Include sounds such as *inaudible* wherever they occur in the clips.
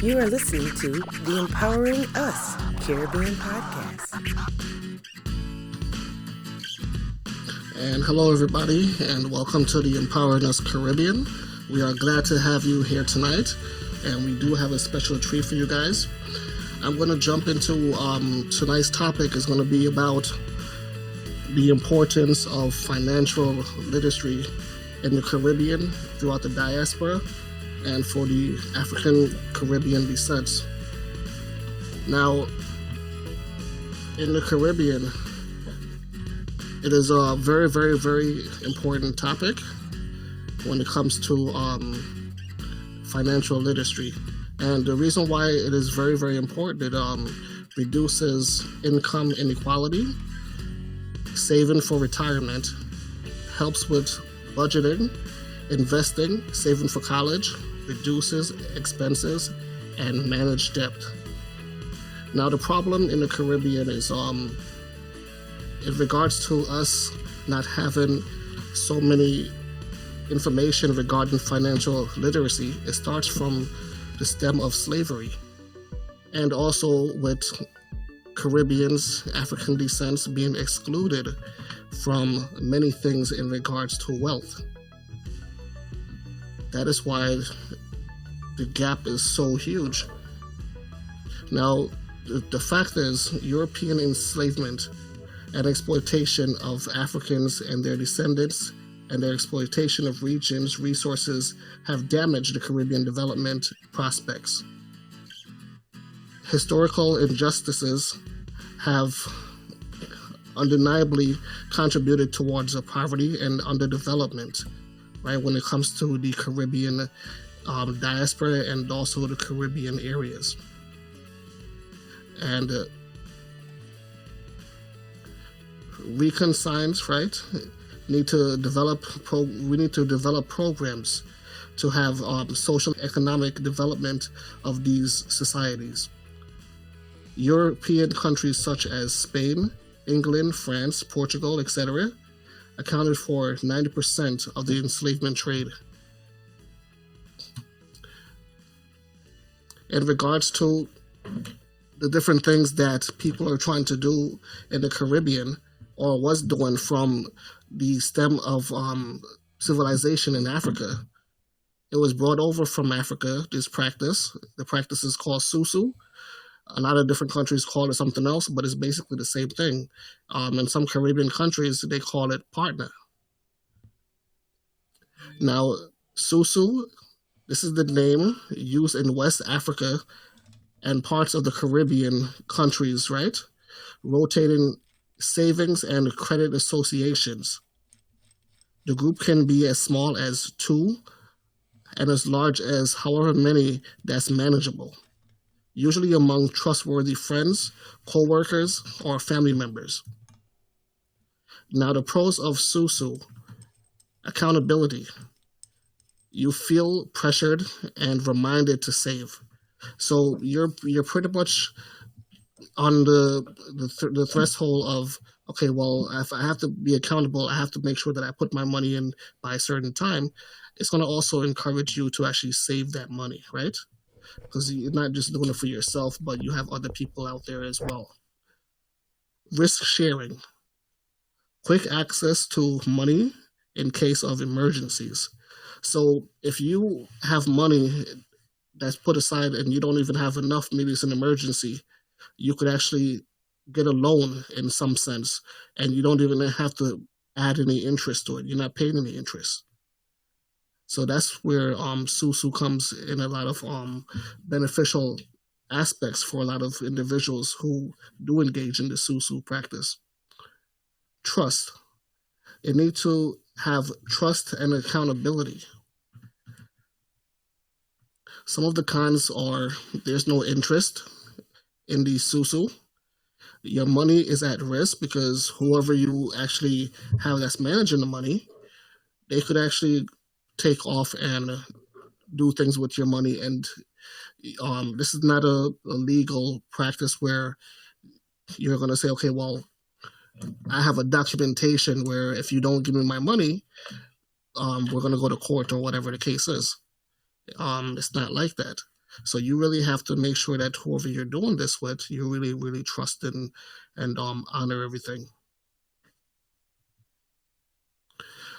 You are listening to the Empowering Us Caribbean podcast. And hello, everybody, and welcome to the Empowering Us Caribbean. We are glad to have you here tonight, and we do have a special treat for you guys. I'm going to jump into um, tonight's topic is going to be about the importance of financial literacy in the Caribbean throughout the diaspora and for the African Caribbean descent. Now, in the Caribbean, it is a very, very, very important topic when it comes to um, financial literacy. And the reason why it is very, very important, it um, reduces income inequality, saving for retirement, helps with budgeting, investing, saving for college, reduces expenses, and manage debt. Now, the problem in the Caribbean is, um, in regards to us not having so many information regarding financial literacy, it starts from the stem of slavery, and also with Caribbeans, African descents being excluded from many things in regards to wealth. That is why the gap is so huge. Now, the, fact is, European enslavement and exploitation of Africans and their descendants and their exploitation of regions' resources have damaged the Caribbean development prospects. Historical injustices have undeniably contributed towards poverty and underdevelopment, right, when it comes to the Caribbean um, diaspora and also the Caribbean areas. And uh, reconcilies, right, need to develop, pro- we need to develop programs to have um, social economic development of these societies. European countries such as Spain, England, France, Portugal, etc., accounted for 90% of the enslavement trade. In regards to the different things that people are trying to do in the Caribbean or was doing from the stem of um, civilization in Africa, it was brought over from Africa, this practice. The practice is called Susu a lot of different countries call it something else, but it's basically the same thing. Um, in some Caribbean countries, they call it partner. Now, Susu, this is the name used in West Africa and parts of the Caribbean countries, right? Rotating savings and credit associations. The group can be as small as two and as large as however many that's manageable usually among trustworthy friends, co workers, or family members. Now, the pros of Susu accountability. You feel pressured and reminded to save. So you're you're pretty much on the the, th- the threshold of okay, well, if I have to be accountable, I have to make sure that I put my money in by a certain time. It's going to also encourage you to actually save that money, right? Because you're not just doing it for yourself, but you have other people out there as well. Risk sharing, quick access to money in case of emergencies. So if you have money that's put aside and you don't even have enough, maybe it's an emergency, you could actually get a loan in some sense, and you don't even have to add any interest to it. You're not paying any interest. So that's where um, Susu comes in a lot of um, beneficial aspects for a lot of individuals who do engage in the Susu practice. Trust. You need to have trust and accountability. Some of the cons are there's no interest in the Susu. Your money is at risk because whoever you actually have that's managing the money, they could actually take off and do things with your money. And um, this is not a, a legal practice where you're going to say, okay, well, I have a documentation where if you don't give me my money, um, we're going to go to court or whatever the case is. Um, it's not like that. So you really have to make sure that whoever you're doing this with, you really, really trust and and um, honor everything.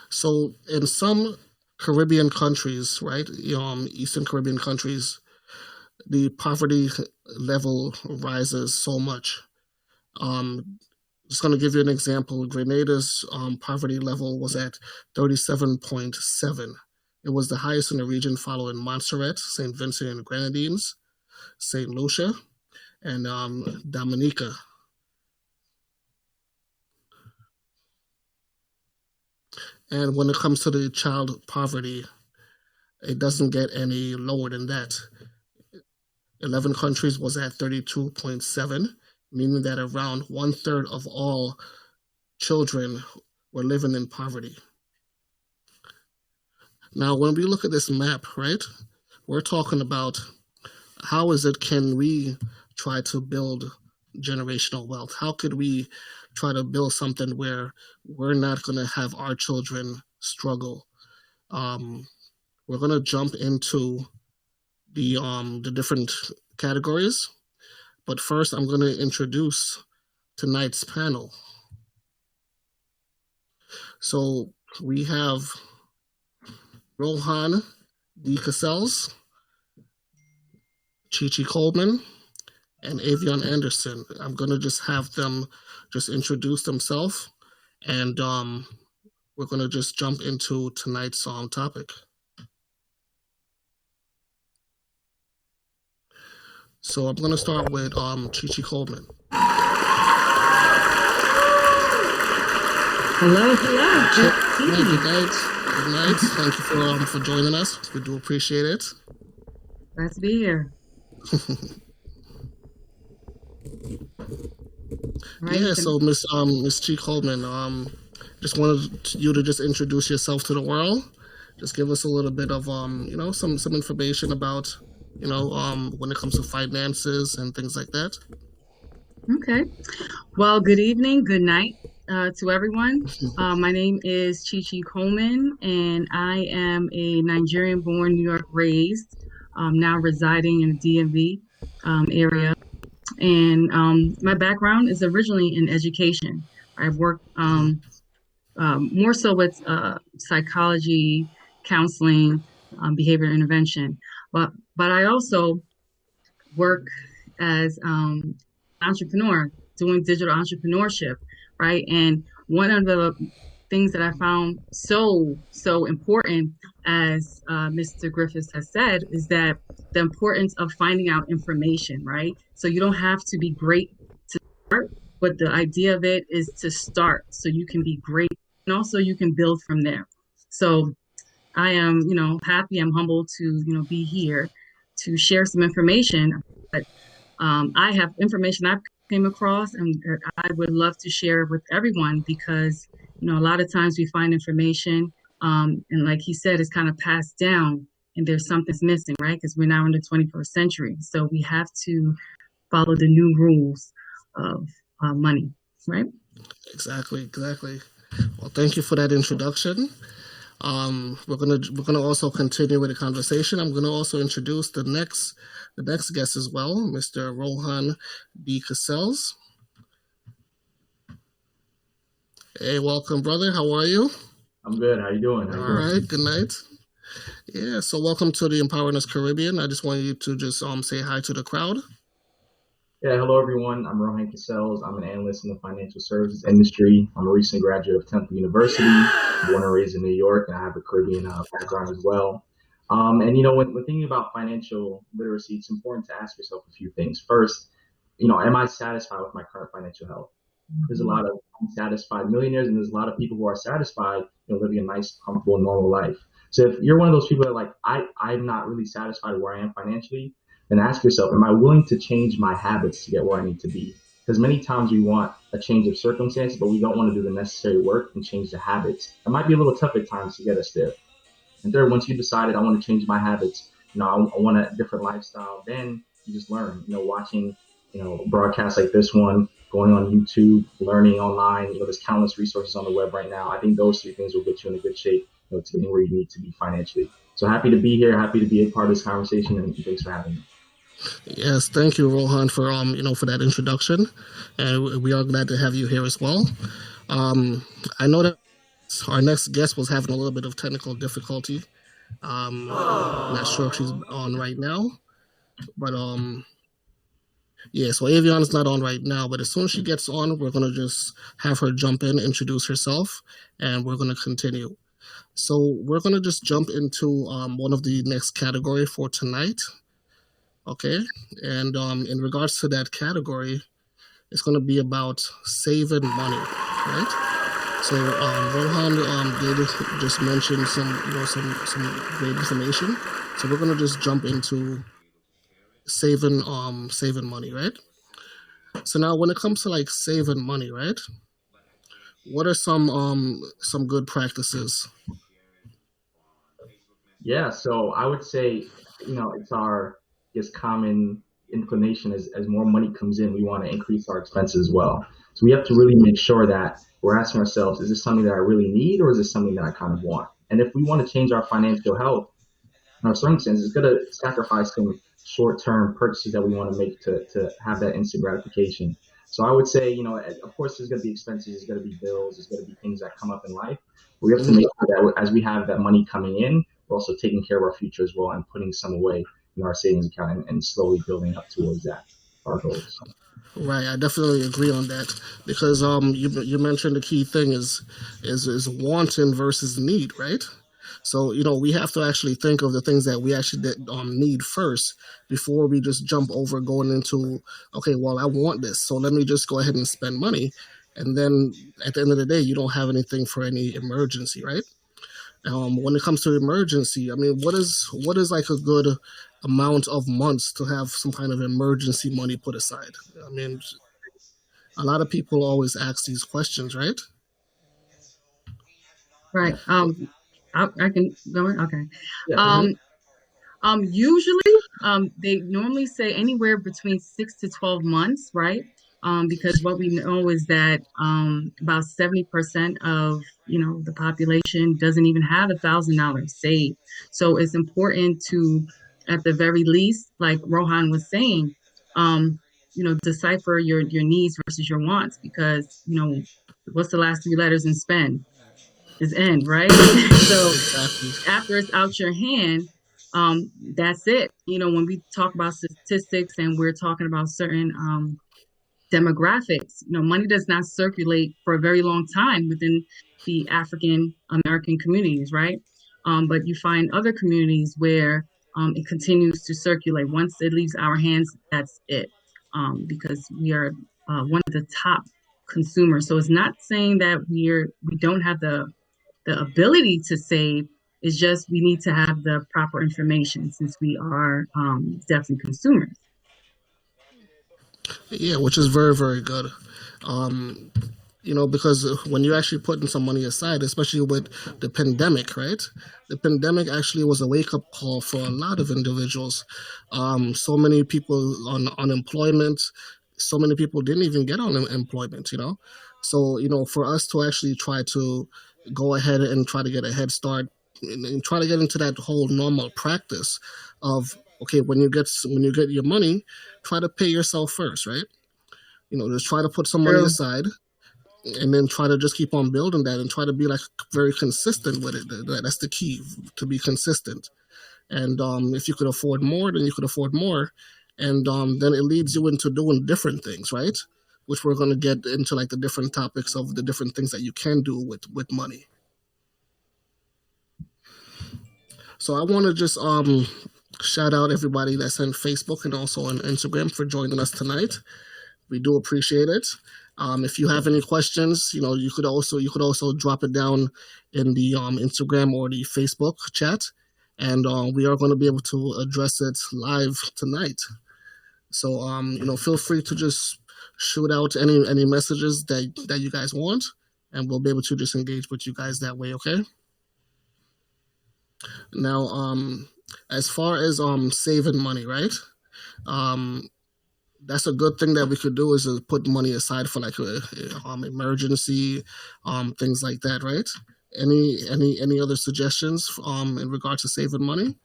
So in some Caribbean countries, right, um, Eastern Caribbean countries, the poverty level rises so much. Um, just going to give you an example. Grenada's um, poverty level was at 37.7. It was the highest in the region, following Montserrat, St. Vincent and Grenadines, St. Lucia, and um, Dominica. And when it comes to the child poverty, it doesn't get any lower than that. 11 countries was at 32.7, meaning that around one third of all children were living in poverty. Now, when we look at this map, right, we're talking about how is it can we try to build generational wealth? How could we try to build something where we're not going to have our children struggle? Um, we're going to jump into the um the different categories, but first I'm going to introduce tonight's panel. So we have Rohan D. Cassels, Chichi Coleman, and Avion Anderson. I'm going to just have them just introduce themselves, and um, we're going to just jump into tonight's um, topic. So I'm going to start with um, Chichi Coleman. Hello, hello. Good, good night. Good night. Thank you for um, for joining us. We do appreciate it. Glad to be here. *laughs* Right, yeah. So Miss um Miss Chi Coleman, um, just wanted you to just introduce yourself to the world. Just give us a little bit of um you know some some information about you know, um, when it comes to finances and things like that. Okay. Well, good evening, good night uh, to everyone. *laughs* Uh, my name is Chichi Coleman, and I am a Nigerian born, New York raised, um, now residing in the DMV um, area. And um, my background is originally in education. I've worked um, um, more so with uh, psychology, counseling, um, behavior intervention. But but I also work as um, entrepreneur doing digital entrepreneurship, right? And one of the things that I found so so important, as uh, Mr. Griffiths has said, is that the importance of finding out information, right? So you don't have to be great to start, but the idea of it is to start so you can be great, and also you can build from there. So I am, you know, happy. I'm humbled to, you know, be here to share some information. But um, I have information I've came across, and I would love to share with everyone because, you know, a lot of times we find information, um, and like he said, it's kind of passed down, and there's something's missing, right? Because we're now in the 21st century, so we have to follow the new rules of uh, money, right? Exactly, exactly. Well, thank you for that introduction. Um, we're gonna we're gonna also continue with the conversation. I'm gonna also introduce the next the next guest as well, Mr. Rohan B. Cassels. Hey, welcome, brother. How are you? I'm good. How you doing? How you All doing? right. Good night. Yeah. So, welcome to the Empowering Us Caribbean. I just wanted you to just um say hi to the crowd. Yeah, hello everyone. I'm Rohan Cassels. I'm an analyst in the financial services industry. I'm a recent graduate of Temple University, born and raised in New York, and I have a Caribbean uh, background as well. Um, and you know, when, when thinking about financial literacy, it's important to ask yourself a few things. First, you know, am I satisfied with my current financial health? There's a lot of unsatisfied millionaires, and there's a lot of people who are satisfied, know, living a nice, comfortable, normal life. So if you're one of those people that like, I, I'm not really satisfied where I am financially, then ask yourself, am I willing to change my habits to get where I need to be? Because many times we want a change of circumstances, but we don't want to do the necessary work and change the habits. It might be a little tough at times to get us there. And third, once you decided I want to change my habits, you know, I, I want a different lifestyle, then you just learn, you know, watching, you know, broadcasts like this one, going on YouTube, learning online, you know, there's countless resources on the web right now. I think those three things will get you in a good shape, you know, to getting where you need to be financially. So happy to be here, happy to be a part of this conversation, and thanks for having me. Yes, thank you, Rohan, for um, you know, for that introduction, and we are glad to have you here as well. Um, I know that our next guest was having a little bit of technical difficulty. Um, not sure if she's on right now, but um, yeah. So Avion's not on right now, but as soon as she gets on, we're gonna just have her jump in, introduce herself, and we're gonna continue. So we're gonna just jump into um, one of the next category for tonight. Okay, and um, in regards to that category, it's gonna be about saving money, right? So um, Rohan um, did just mention some, you know, some some great information. So we're gonna just jump into saving um saving money, right? So now when it comes to like saving money, right? What are some um some good practices? Yeah, so I would say, you know, it's our just common inclination as, as more money comes in, we want to increase our expenses as well. So we have to really make sure that we're asking ourselves, is this something that I really need or is this something that I kind of want? And if we want to change our financial health in our circumstances, it's going to sacrifice some short term purchases that we want to make to, to have that instant gratification. So I would say, you know, of course, there's going to be expenses, there's going to be bills, there's going to be things that come up in life. We have to make sure that as we have that money coming in, we're also taking care of our future as well and putting some away in our savings account and, and slowly building up towards that our goals. Right, I definitely agree on that because um you you mentioned the key thing is is is wanting versus need, right? So you know we have to actually think of the things that we actually did, um, need first before we just jump over going into okay, well I want this, so let me just go ahead and spend money, and then at the end of the day you don't have anything for any emergency, right? Um, when it comes to emergency, I mean, what is what is like a good amount of months to have some kind of emergency money put aside? I mean, a lot of people always ask these questions, right? Right. Um, I, I can go in. Okay. Yeah. Um, um, usually, um, they normally say anywhere between six to twelve months, right? Um, because what we know is that um, about seventy percent of you know the population doesn't even have a thousand dollars saved. So it's important to, at the very least, like Rohan was saying, um, you know, decipher your your needs versus your wants because you know what's the last three letters in spend is end, right? *laughs* so Exactly. after it's out your hand, um, that's it. You know, when we talk about statistics and we're talking about certain um, demographics, you know, money does not circulate for a very long time within the African American communities, right? Um, but you find other communities where um, it continues to circulate. Once it leaves our hands, that's it, um, because we are uh, one of the top consumers. So it's not saying that we're we don't have the the ability to save. It's just we need to have the proper information since we are um, definitely consumers. Yeah, which is very, very good. Um, you know, because when you're actually putting some money aside, especially with the pandemic, right? The pandemic actually was a wake up call for a lot of individuals. Um, so many people on unemployment, so many people didn't even get on employment, you know? So, you know, for us to actually try to go ahead and try to get a head start and, and try to get into that whole normal practice of okay when you get when you get your money try to pay yourself first right? You know just try to put some money aside and then try to just keep on building that and try to be like very consistent with it. That- that's the key to be consistent. And um, if you could afford more then you could afford more. And um, then it leads you into doing different things right which we're going to get into like the different topics of the different things that you can do with with money. So i want to just um shout out everybody that's on facebook and also on instagram for joining us tonight. We do appreciate it. Um, if you have any questions you know you could also you could also drop it down in the um, instagram or the facebook chat and uh, we are going to be able to address it live tonight. So um, you know feel free to just shoot out any any messages that that you guys want and we'll be able to just engage with you guys that way okay now um as far as um saving money right um that's a good thing that we could do is to put money aside for like a, a, um emergency um things like that right any any any other suggestions um in regard to saving money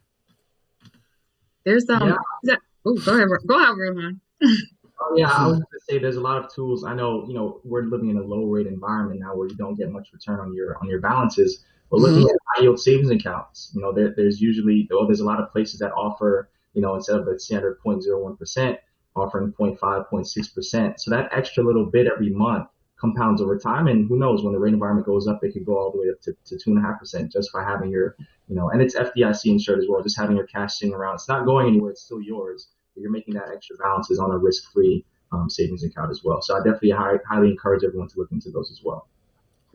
There's um Yeah. that- Oh, go ahead, go ahead, Rohan. *laughs* Oh, yeah, I was going to say there's a lot of tools. I know, you know, we're living in a low rate environment now where you don't get much return on your on your balances. But looking mm-hmm. at high yield savings accounts, you know, there, there's usually well, there's a lot of places that offer, you know, instead of the standard 0.01 percent, offering 0.5, 0.6 percent. So that extra little bit every month compounds over time. And who knows when the rate environment goes up, it could go all the way up to, to two and a half percent just by having your, you know, and it's FDIC insured as well, just having your cash sitting around. It's not going anywhere. It's still yours. You're making that extra balances on a risk free um, savings account as well. So I definitely high, highly encourage everyone to look into those as well.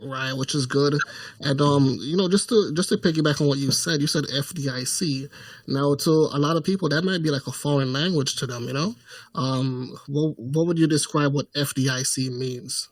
Right, which is good, and um, you know, just to just to piggyback on what you said, you said FDIC. Now, to a lot of people, that might be like a foreign language to them. You know, um, what what would you describe what FDIC means?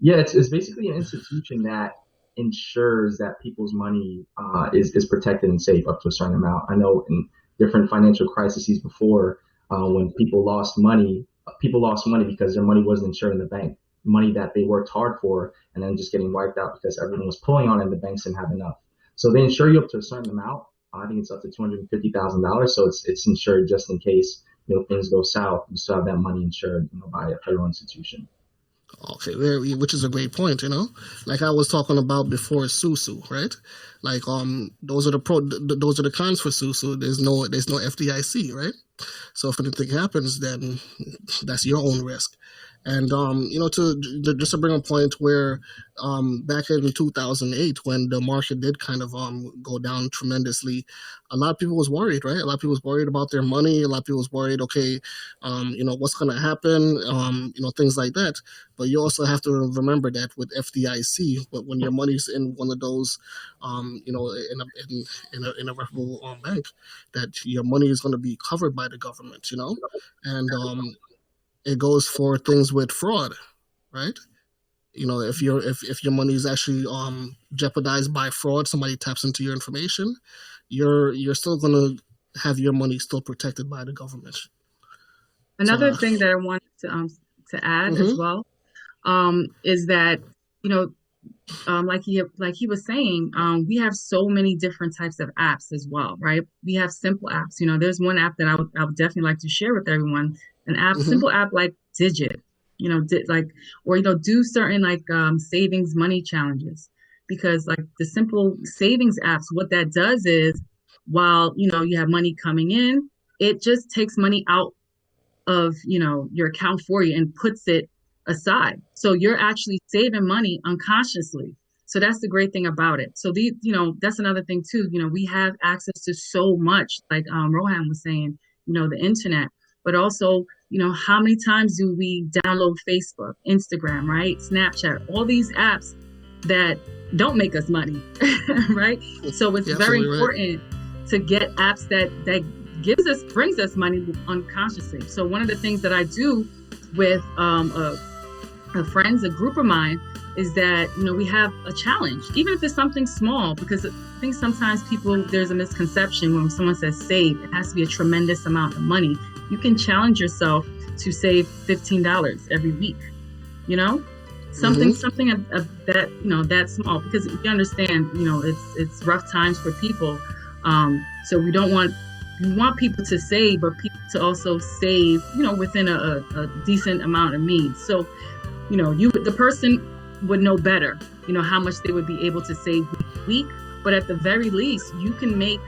Yeah, it's, it's basically an institution that ensures that people's money uh, is, is protected and safe up to a certain amount. I know in different financial crises before, uh, when people lost money, people lost money because their money wasn't insured in the bank, money that they worked hard for, and then just getting wiped out because everyone was pulling on it and the banks didn't have enough. So they insure you up to a certain amount. I think it's up to two hundred and fifty thousand dollars. So it's it's insured just in case you know things go south. You still have that money insured you know, by a federal institution. Okay, which is a great point, you know. Like I was talking about before, Susu, right? Like um, those are the pro, th- those are the cons for Susu. There's no, there's no FDIC, right? So if anything happens, then that's your own risk. And um, you know, to just to bring a point where um, back in 2008, when the market did kind of um, go down tremendously, a lot of people was worried, right? A lot of people was worried about their money. A lot of people was worried, okay, um, you know, what's going to happen, um, you know, things like that. But you also have to remember that with FDIC, but when your money's in one of those, um, you know, in a in, in a, in a reputable bank, that your money is going to be covered by the government, you know, and it goes for things with fraud, right? You know, if your if, if your money is actually um jeopardized by fraud, somebody taps into your information, you're you're still gonna have your money still protected by the government. Another so, thing that I wanted to um to add mm-hmm. as well um is that you know um, like he like he was saying, um, we have so many different types of apps as well, right? We have simple apps. You know, there's one app that I would, I would definitely like to share with everyone an app, mm-hmm. simple app like Digit, you know, di- like, or, you know, do certain like um, savings money challenges because like the simple savings apps, what that does is while, you know, you have money coming in, it just takes money out of, you know, your account for you and puts it aside. So you're actually saving money unconsciously. So that's the great thing about it. So the, you know, that's another thing too. You know, we have access to so much, like um, Rohan was saying, you know, the internet but also, you know, how many times do we download Facebook, Instagram, right? Snapchat, all these apps that don't make us money, *laughs* right? So it's very important right. to get apps that that gives us brings us money unconsciously. So one of the things that I do with um, a, a friends, a group of mine, is that you know we have a challenge, even if it's something small, because I think sometimes people there's a misconception when someone says save, it has to be a tremendous amount of money you can challenge yourself to save $15 every week you know something mm-hmm. something of, of, that you know that small because you understand you know it's it's rough times for people um, so we don't want we want people to save but people to also save you know within a, a, a decent amount of means so you know you the person would know better you know how much they would be able to save week but at the very least you can make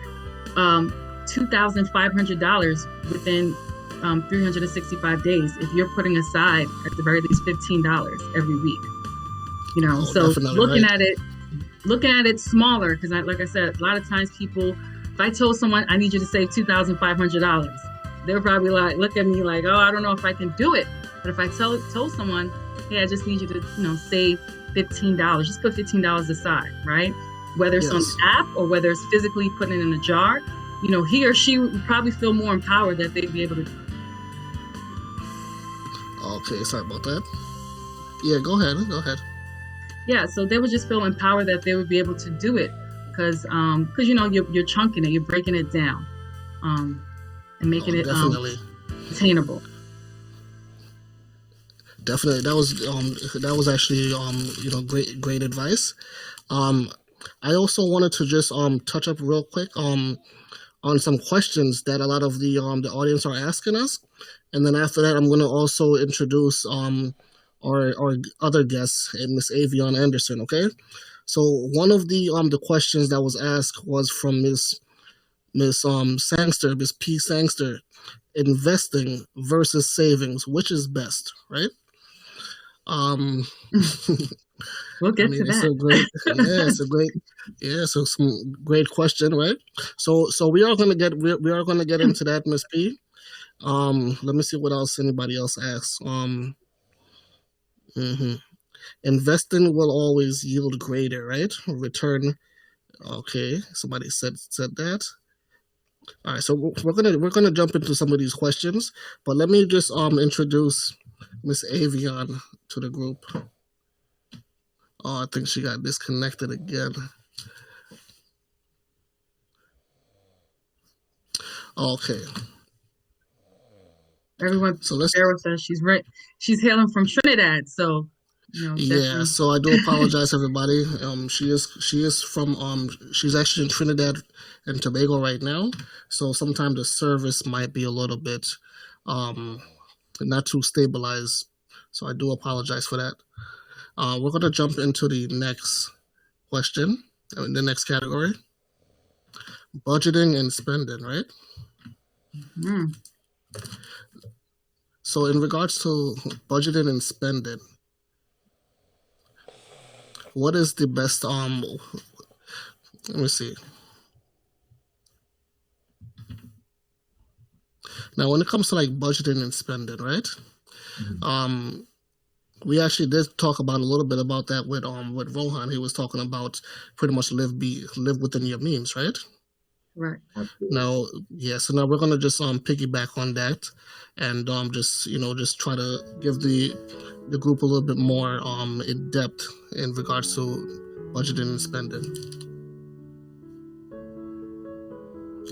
um, $2500 within um, 365 days if you're putting aside at the very least $15 every week you know oh, so looking right. at it looking at it smaller because I, like i said a lot of times people if i told someone i need you to save $2500 they're probably like look at me like oh i don't know if i can do it but if i tell told someone hey i just need you to you know save $15 just put $15 aside right whether it's yes. on the app or whether it's physically putting it in a jar you know he or she would probably feel more empowered that they'd be able to Okay, sorry about that. Yeah, go ahead. Go ahead. Yeah, so they would just feel empowered that they would be able to do it because um because you know you're, you're chunking it, you're breaking it down, um, and making oh, it um, attainable. Definitely, that was um that was actually um you know great great advice. Um, I also wanted to just um touch up real quick um on some questions that a lot of the um the audience are asking us, and then after that, I'm going to also introduce um our our other guest, eh, Miss Avion Anderson. Okay, so one of the um the questions that was asked was from Miss Miss um Sangster, Miss P Sangster, investing versus savings, which is best, right? Um, *laughs* *laughs* we'll get I mean, to that. *laughs* a great, yeah, it's a great, yeah, so some great question, right? So, so we are gonna get, we, we are gonna get into that, Miss P. Um, let me see what else anybody else asks. Um, mm-hmm. investing will always yield greater, right? Return. Okay, somebody said said that. All right, so we're we're gonna we're gonna jump into some of these questions, but let me just um introduce Miss Avion to the group. Oh, I think she got disconnected again. Okay, Everyone so let's with us. She's right. She's hailing from Trinidad, so you know. yeah. So I do apologize, everybody. Um, she is she is from um she's actually in Trinidad and Tobago right now. So sometimes the service might be a little bit um not too stabilized. So I do apologize for that. Uh, we're gonna jump into the next question, the next category. Budgeting and spending, right? Mm. So in regards to budgeting and spending, what is the best um let me see. Now when it comes to like budgeting and spending, right? Um we actually did talk about a little bit about that with um with Rohan. He was talking about pretty much live be live within your means, right? Right. Absolutely. Now, yeah, so now we're gonna just um piggyback on that, and um just you know just try to give the the group a little bit more um in depth in regards to budgeting and spending.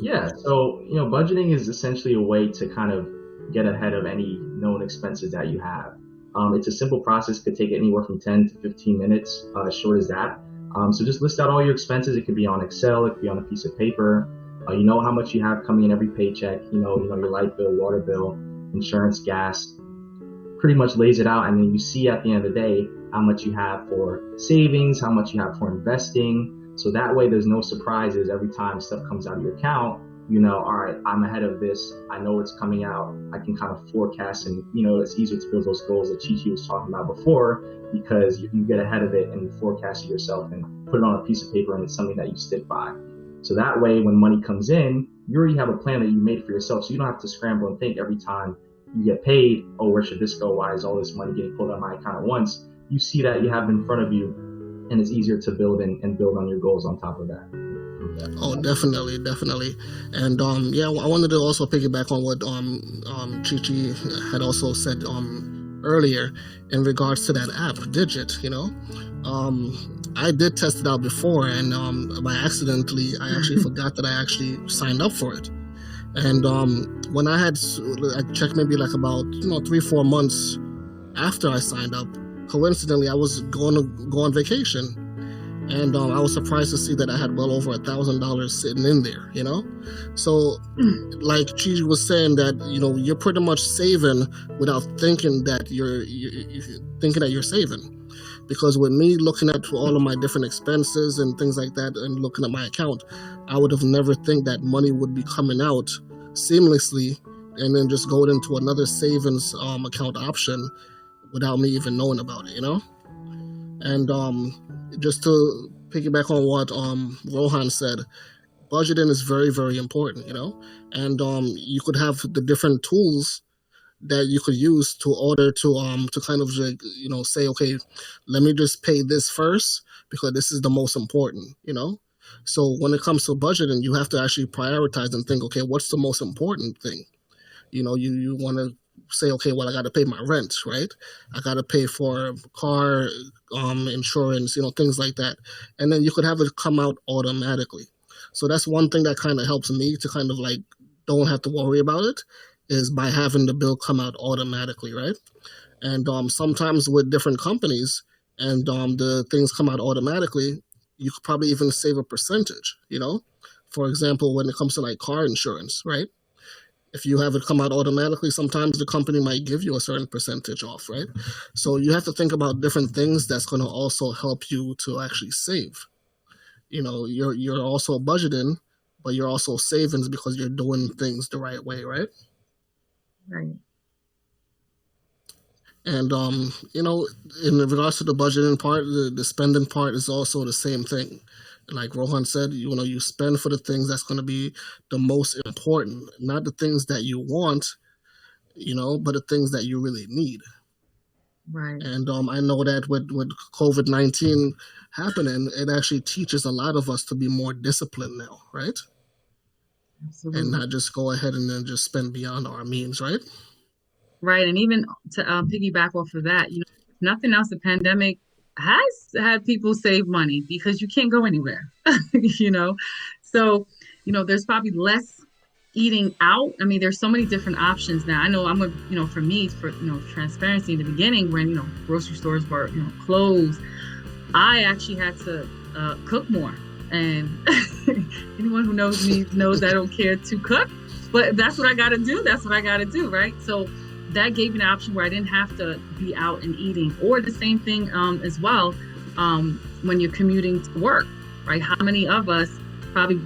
Yeah, so you know, budgeting is essentially a way to kind of get ahead of any known expenses that you have. Um, it's a simple process; could take anywhere from 10 to 15 minutes, uh, short as that. Um, so just list out all your expenses. It could be on Excel, it could be on a piece of paper. Uh, you know how much you have coming in every paycheck. You know, you know your light bill, water bill, insurance, gas. Pretty much lays it out, and then you see at the end of the day how much you have for savings, how much you have for investing, so that way there's no surprises every time stuff comes out of your account. You know, all right, I'm ahead of this. I know it's coming out. I can kind of forecast and, you know, it's easier to build those goals that Chi Chi was talking about before because you, you get ahead of it and forecast it yourself and put it on a piece of paper and it's something that you stick by. So that way, when money comes in, you already have a plan that you made for yourself. So you don't have to scramble and think every time you get paid, oh, where should this go? Why is all this money getting pulled out of my account at once? You see that you have in front of you and it's easier to build and, and build on your goals on top of that. Oh, definitely, definitely, and um yeah, I wanted to also piggyback on what um um Chi Chi had also said um earlier in regards to that app Digit. You know, um I did test it out before, and um by accidentally I actually *laughs* forgot that I actually signed up for it. And um, when I had I checked maybe like about you know three four months after I signed up, coincidentally I was going to go on vacation, and um, I was surprised to see that I had well over a thousand dollars sitting in there. You know, so like Chi was saying that you know you're pretty much saving without thinking that you're, you're, you're thinking that you're saving. Because with me looking at all of my different expenses and things like that, and looking at my account, I would have never think that money would be coming out seamlessly and then just going into another savings um, account option without me even knowing about it, you know? And um, just to piggyback on what um, Rohan said, budgeting is very, very important, you know? And um, you could have the different tools that you could use to order to um to kind of you know say okay let me just pay this first because this is the most important you know so when it comes to budgeting you have to actually prioritize and think okay what's the most important thing you know you you want to say okay well i got to pay my rent right? I got to pay for car um insurance you know things like that. And then you could have it come out automatically. So that's one thing that kind of helps me to kind of like don't have to worry about it is by having the bill come out automatically right? And um sometimes with different companies and um the things come out automatically you could probably even save a percentage you know? For example, when it comes to like car insurance, right? If you have it come out automatically, sometimes the company might give you a certain percentage off, right? So you have to think about different things that's going to also help you to actually save. You know, you're you're also budgeting, but you're also savings because you're doing things the right way, right? Right. And um, you know, in regards to the budgeting part, the, the spending part is also the same thing. Like Rohan said, you know, you spend for the things that's going to be the most important, not the things that you want, you know, but the things that you really need. Right. And um, I know that with with COVID nineteen happening, it actually teaches a lot of us to be more disciplined now, right? Absolutely. And not just go ahead and then just spend beyond our means, right? Right. And even to uh, piggyback off of that, you know, nothing else, the pandemic has had people save money because you can't go anywhere, *laughs* you know? So, you know, there's probably less eating out. I mean, there's so many different options now. I know I'm a, you know, for me, for, you know, transparency in the beginning when, you know, grocery stores were, you know, closed, I actually had to uh, cook more. And *laughs* anyone who knows me knows I don't care to cook, but that's what I got to do. That's what I got to do. Right. So, that gave me an option where I didn't have to be out and eating. Or the same thing um, as well um, when you're commuting to work, right? How many of us probably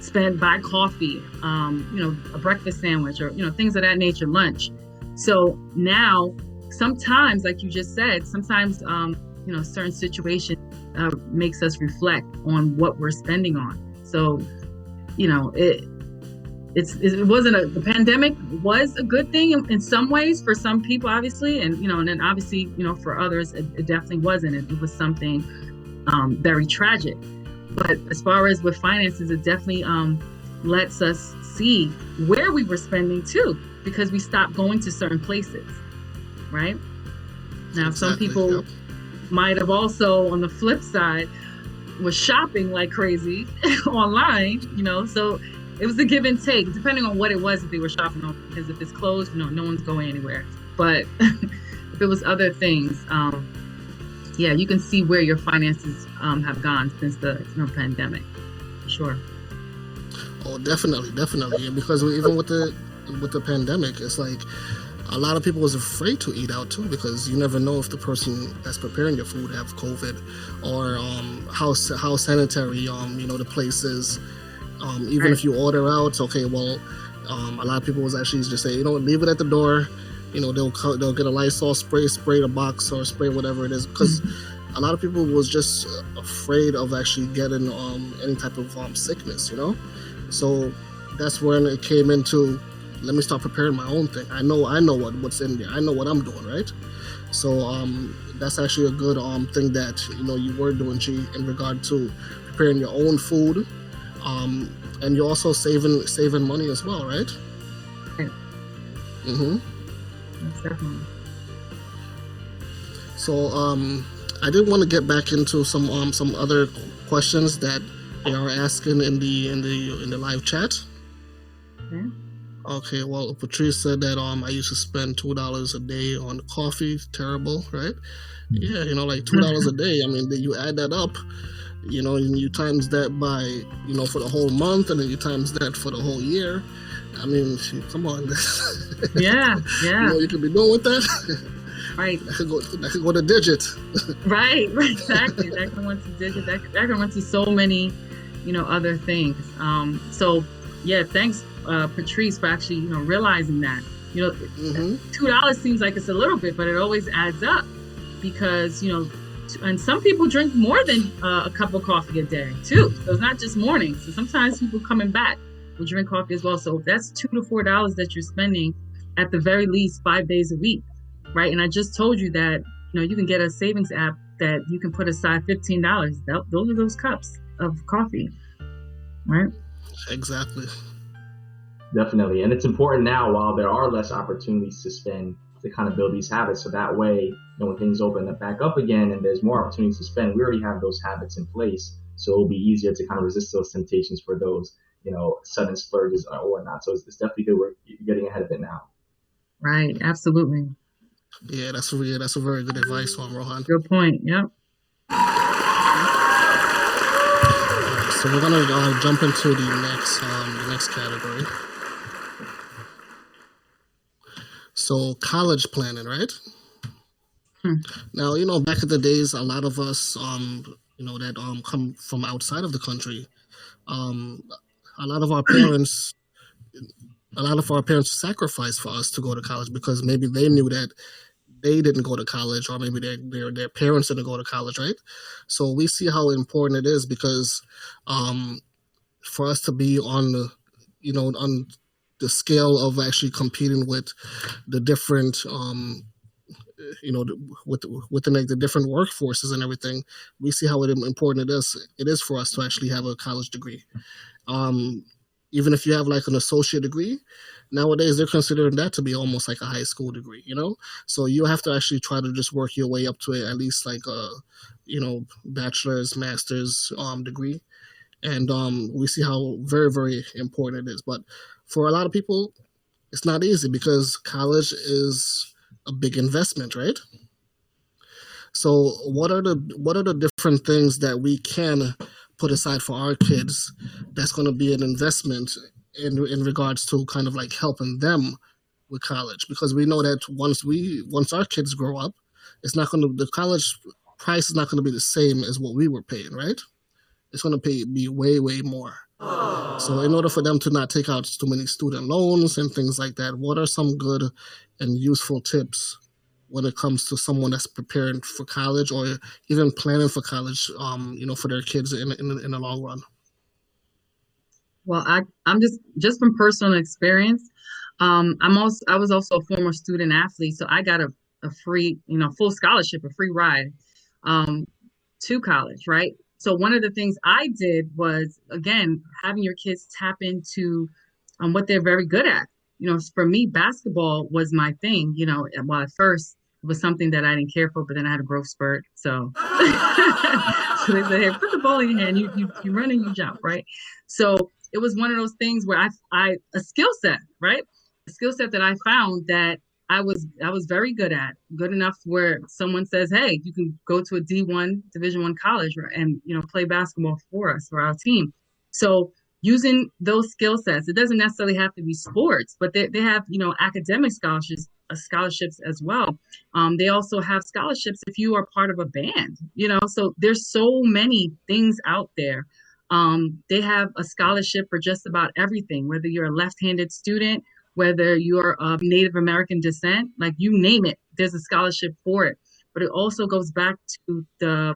spend buy coffee, um, you know, a breakfast sandwich, or you know, things of that nature, lunch. So now, sometimes, like you just said, sometimes um, you know, certain situation uh, makes us reflect on what we're spending on. So, you know, it it's it wasn't a the pandemic was a good thing in, in, some ways for some people obviously and you know and then obviously you know for others it, it definitely wasn't. It, it was something um, very tragic. But as far as with finances it definitely um, lets us see where we were spending too because we stopped going to certain places right? Now exactly, some people might have also on the flip side was shopping like crazy *laughs* online you know? So it was a give and take, depending on what it was that they were shopping on. Because if it's closed, know, no one's going anywhere. But *laughs* if it was other things, um, yeah, you can see where your finances um, have gone since the you know, pandemic. Sure. Oh, definitely, definitely. Because even with the with the pandemic, it's like a lot of people was afraid to eat out too because you never know if the person that's preparing your food have COVID or um, how how sanitary um, you know the place is um, even right. if you order out, okay, well, um, a lot of people was actually just say, you know, leave it at the door. You know, they'll they'll get a Lysol spray, spray the box or spray whatever it is, because mm-hmm. a lot of people was just afraid of actually getting um, any type of um, sickness. You know, so that's when it came into let me start preparing my own thing. I know I know what, what's in there. I know what I'm doing, right? So um, that's actually a good um, thing that you know you were doing, G, in regard to preparing your own food um, and you're also saving saving money as well, right? Right. Mm-hmm. definitely. So um, I did want to get back into some um some other questions that they are asking in the in the in the live chat. Okay. Okay, well, Patrice said that um I used to spend two dollars a day on coffee. Terrible, right? Yeah, you know, like two dollars a day. I mean, you add that up, you know, and you times that by, you know, for the whole month, and then you times that for the whole year. I mean, *laughs* come on. *laughs* yeah, yeah. You know, you could be doing with that. *laughs* Right. That could go, that could go to digit. right, right, exactly. that can went to digit. That, that can went to so many, you know, other things. Um, so, yeah, thanks, uh, Patrice, for actually, you know, realizing that. You know, mm-hmm. two dollars seems like it's a little bit, but it always adds up because you know and some people drink more than uh, a cup of coffee a day too. So it's not just morning. So sometimes people coming back will drink coffee as well. So that's two to four dollars that you're spending at the very least five days a week, right? And I just told you that you know you can get a savings app that you can put aside fifteen dollars. Those are those cups of coffee, right? Exactly. Definitely, and it's important now while there are less opportunities to spend to kind of build these habits. So that way, you know, when things open up back up again and there's more opportunities to spend, we already have those habits in place. So it'll be easier to kind of resist those temptations for those, you know, sudden splurges or whatnot. So it's, it's definitely good. We're getting ahead of it now. Right. Absolutely. Yeah, that's a yeah, that's a very good advice, Juan Rohan. Good point. Yep. so we're gonna uh, jump into the next um, the next category. So college planning, right? Hmm. Now you know back in the days, a lot of us, um, you know, that um come from outside of the country, um, a lot of our *clears throat* parents, a lot of our parents sacrificed for us to go to college because maybe they knew that they didn't go to college or maybe their, their, their parents didn't go to college, right? So we see how important it is because um, for us to be on the, you know, on the scale of actually competing with the different, um, you know, with within like the different workforces and everything, we see how important it is. It is for us to actually have a college degree. Um, even if you have like an associate degree, nowadays they're considering that to be almost like a high school degree, you know? So you have to actually try to just work your way up to it, at least like a, you know, bachelor's, master's um, degree. And um, we see how very, very important it is. But for a lot of people, it's not easy because college is a big investment, right? So what are the what are the different things that we can put aside for our kids that's going to be an investment in in regards to kind of like helping them with college? Because we know that once we once our kids grow up it's not going to the college price is not going to be the same as what we were paying right? It's going to pay be way way more so in order for them to not take out too many student loans and things like that what are some good and useful tips when it comes to someone that's preparing for college or even planning for college, um, you know, for their kids in in, in the long run? Well, I I'm just just from personal experience. Um, I'm also I was also a former student athlete, so I got a, a free, you know, full scholarship, a free ride um, to college, right? So one of the things I did was again having your kids tap into um, what they're very good at. You know, for me, basketball was my thing. You know, well at first it was something that I didn't care for, but then I had a growth spurt. So, so *laughs* they said, "Hey, put the ball in your hand. You you you run and you jump, right?" So it was one of those things where I I a skill set, right? A skill set that I found that I was I was very good at, good enough where someone says, "Hey, you can go to a D one Division one college and you know play basketball for us for our team." So using those skill sets, it doesn't necessarily have to be sports, but they, they have you know academic scholarships uh, scholarships as well. Um, they also have scholarships if you are part of a band, you know, so there's so many things out there. Um, they have a scholarship for just about everything, whether you're a left handed student, whether you're of Native American descent, like you name it, there's a scholarship for it. But it also goes back to the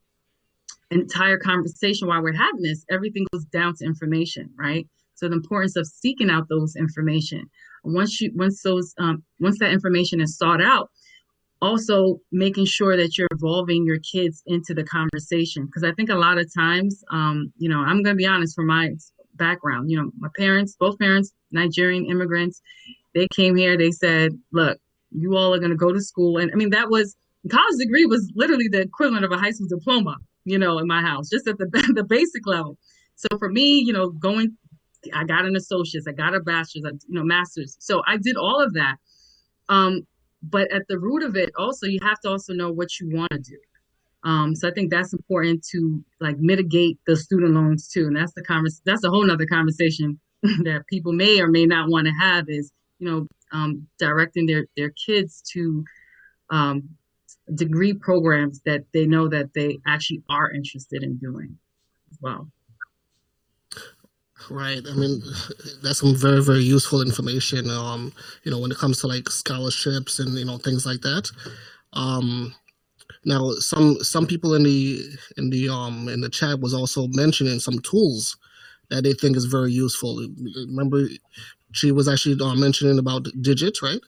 entire conversation while we're having this, everything goes down to information, right? So the importance of seeking out those information. Once you once those um, once that information is sought out, also making sure that you're involving your kids into the conversation because I think a lot of times, um, you know, I'm going to be honest from my background. You know, my parents, both parents, Nigerian immigrants, they came here. They said, "Look, you all are going to go to school," and I mean that was college degree was literally the equivalent of a high school diploma. You know, in my house, just at the *laughs* the basic level. So for me, you know, going I got an associate's, I got a bachelor's, you know, master's. So I did all of that. Um, but at the root of it, also you have to also know what you want to do. Um, so I think that's important to like mitigate the student loans too, and that's the convers- That's a whole nother conversation *laughs* that people may or may not want to have. Is you know um, directing their their kids to um, degree programs that they know that they actually are interested in doing as well. Right. I mean, *sighs* that's some very, very useful information. Um, you know, when it comes to like scholarships and you know things like that. Um, now, some some people in the in the um in the chat was also mentioning some tools that they think is very useful. Remember, she was actually uh, mentioning about digits, right?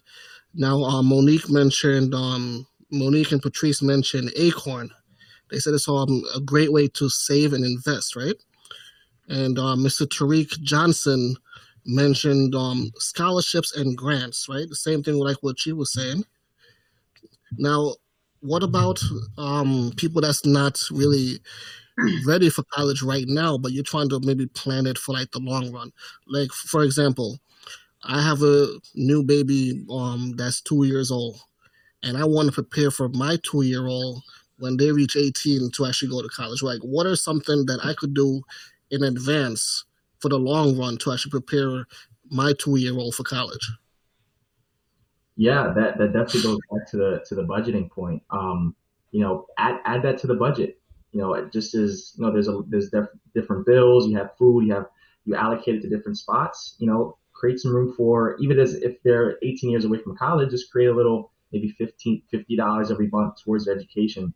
Now, uh, Monique mentioned um Monique and Patrice mentioned Acorn. They said it's um, a great way to save and invest, right? and uh, Mr. Tariq Johnson mentioned um, scholarships and grants, right? The same thing like what she was saying. Now, what about um, people that's not really ready for college right now, but you're trying to maybe plan it for like the long run? Like, for example, I have a new baby um, that's two years old, and I want to prepare for my two year old when they reach 18 to actually go to college. Like, what are something that I could do in advance for the long run to actually prepare my two year old for college? Yeah, that, that definitely goes back to the to the budgeting point. Um, you know, add add that to the budget. You know, it just as you know, there's a there's def, different bills. You have food. You have you allocate it to different spots. You know, create some room for even as if they're 18 years away from college, just create a little maybe 15 50 dollars every month towards their education.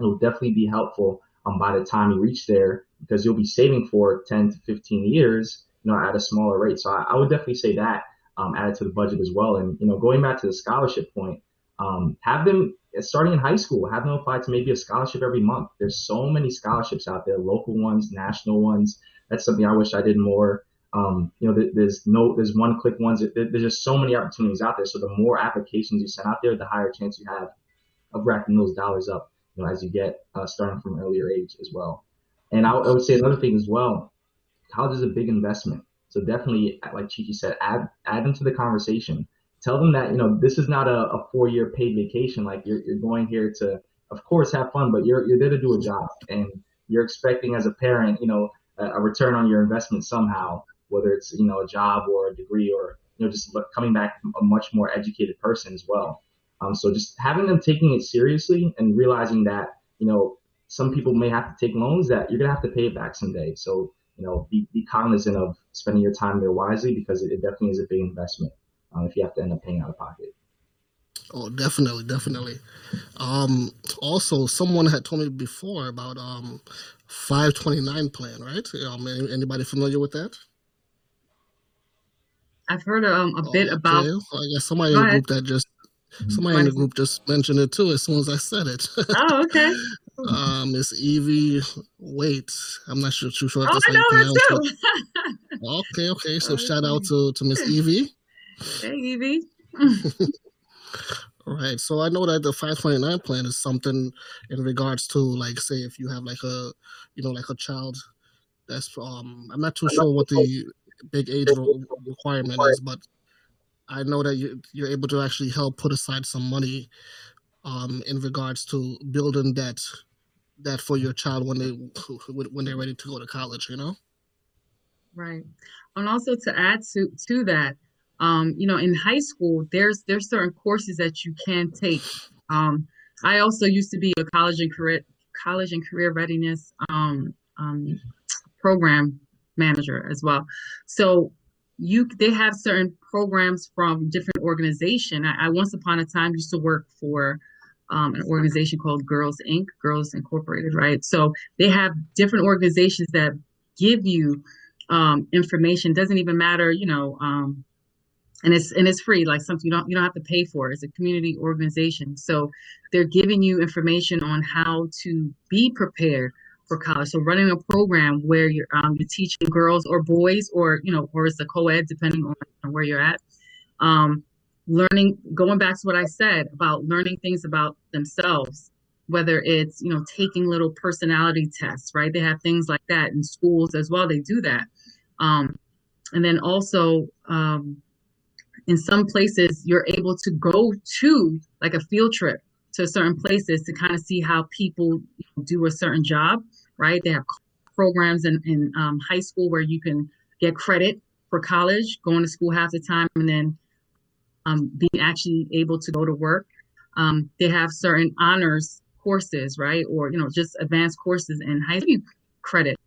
It'll definitely be helpful um, by the time you reach there because you'll be saving for 10 to 15 years, you know, at a smaller rate. So I, I would definitely say that um, added to the budget as well. And you know, going back to the scholarship point, um, have them starting in high school, have them apply to maybe a scholarship every month. There's so many scholarships out there, local ones, national ones. That's something I wish I did more. Um, you know, there's no, there's one click ones. There's just so many opportunities out there. So the more applications you send out there, the higher chance you have of racking those dollars up, you know, as you get uh, starting from an earlier age as well. And I, I would say another thing as well, college is a big investment. So definitely, like Chichi said, add add them to the conversation. Tell them that you know this is not a, a four year paid vacation. Like you're you're going here to, of course, have fun, but you're you're there to do a job, and you're expecting as a parent, you know, a, a return on your investment somehow, whether it's you know a job or a degree or you know just coming back a much more educated person as well. Um, so just having them taking it seriously and realizing that you know some people may have to take loans that you're gonna have to pay it back someday. So you know, be, be cognizant of spending your time there wisely because it, it definitely is a big investment um, if you have to end up paying out of pocket. Oh, definitely, definitely. Um, also, someone had told me before about um, 529 plan, right? Um, anybody familiar with that? I've heard um, a bit okay. about. I guess somebody in the group that just somebody in the group just mentioned it too as soon as I said it. oh, okay. *laughs* Um, Miss Evie Wait. I'm not sure, too sure if oh, how you pronounce it. *laughs* okay, okay. So shout out to, to Miss Evie. Hey, Evie. *laughs* right. So I know that the 529 plan is something in regards to, like, say, if you have like a, you know, like a child that's, um, I'm not too sure what the big age requirement is, but I know that you, you're able to actually help put aside some money um, in regards to building that that for your child when they when they're ready to go to college you know? Right. And also to add to to that um, you know in high school there's there's certain courses that you can take. Um, i also used to be a college and career college and career readiness um, um program manager as well. So you they have certain programs from different organization. I, I once upon a time used to work for um, an organization called Girls Inc., Girls Incorporated, right? So they have different organizations that give you um, information. Doesn't even matter, you know, um, and it's and it's free, like something you don't you don't have to pay for. It's a community organization, so they're giving you information on how to be prepared for college. So running a program where you're um, you're teaching girls or boys, or you know, or it's a co-ed depending on where you're at. Um, learning going back to what i said about learning things about themselves whether it's you know taking little personality tests right? They have things like that in schools as well. They do that. Um, and then also um, in some places you're able to go to like a field trip to certain places to kind of see how people do a certain job right? They have programs in, in um, high school where you can get credit for college going to school half the time and then um, being actually able to go to work. Um, they have certain honors courses, right? Or, you know, just advanced courses in high school credits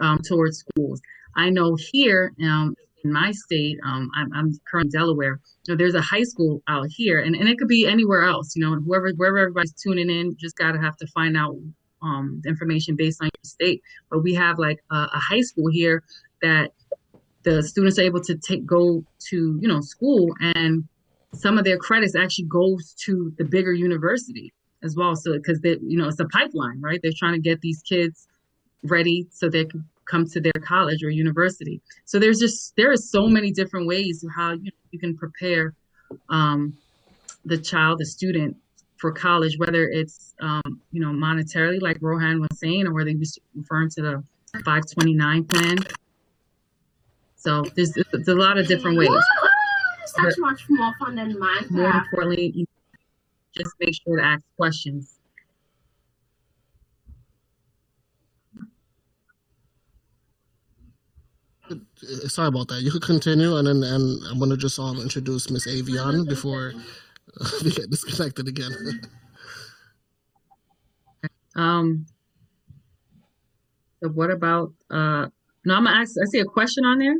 um, towards schools. I know here um, in my state, um, I'm, I'm currently Delaware, so there's a high school out here, and, and it could be anywhere else, you know, whoever, wherever everybody's tuning in, just got to have to find out um, information based on your state. But we have like a, a high school here that the students are able to take go to you know school and some of their credits actually goes to the bigger university as well. So because they you know it's a pipeline right? They're trying to get these kids ready so they can come to their college or university. So there's just there are so many different ways how you, you can prepare um, the child the student for college whether it's um, you know monetarily like rohan was saying or whether he's referring to the 529 plan so there's, there's a lot of different ways. It's not much more fun than Minecraft. More importantly, just make sure to ask questions. uh, sorry about that. You could continue, and then and I'm gonna just um introduce Miss Avion *laughs* before *laughs* we get disconnected again. *laughs* Um, so what about uh? No, I'm gonna ask. I see a question on there.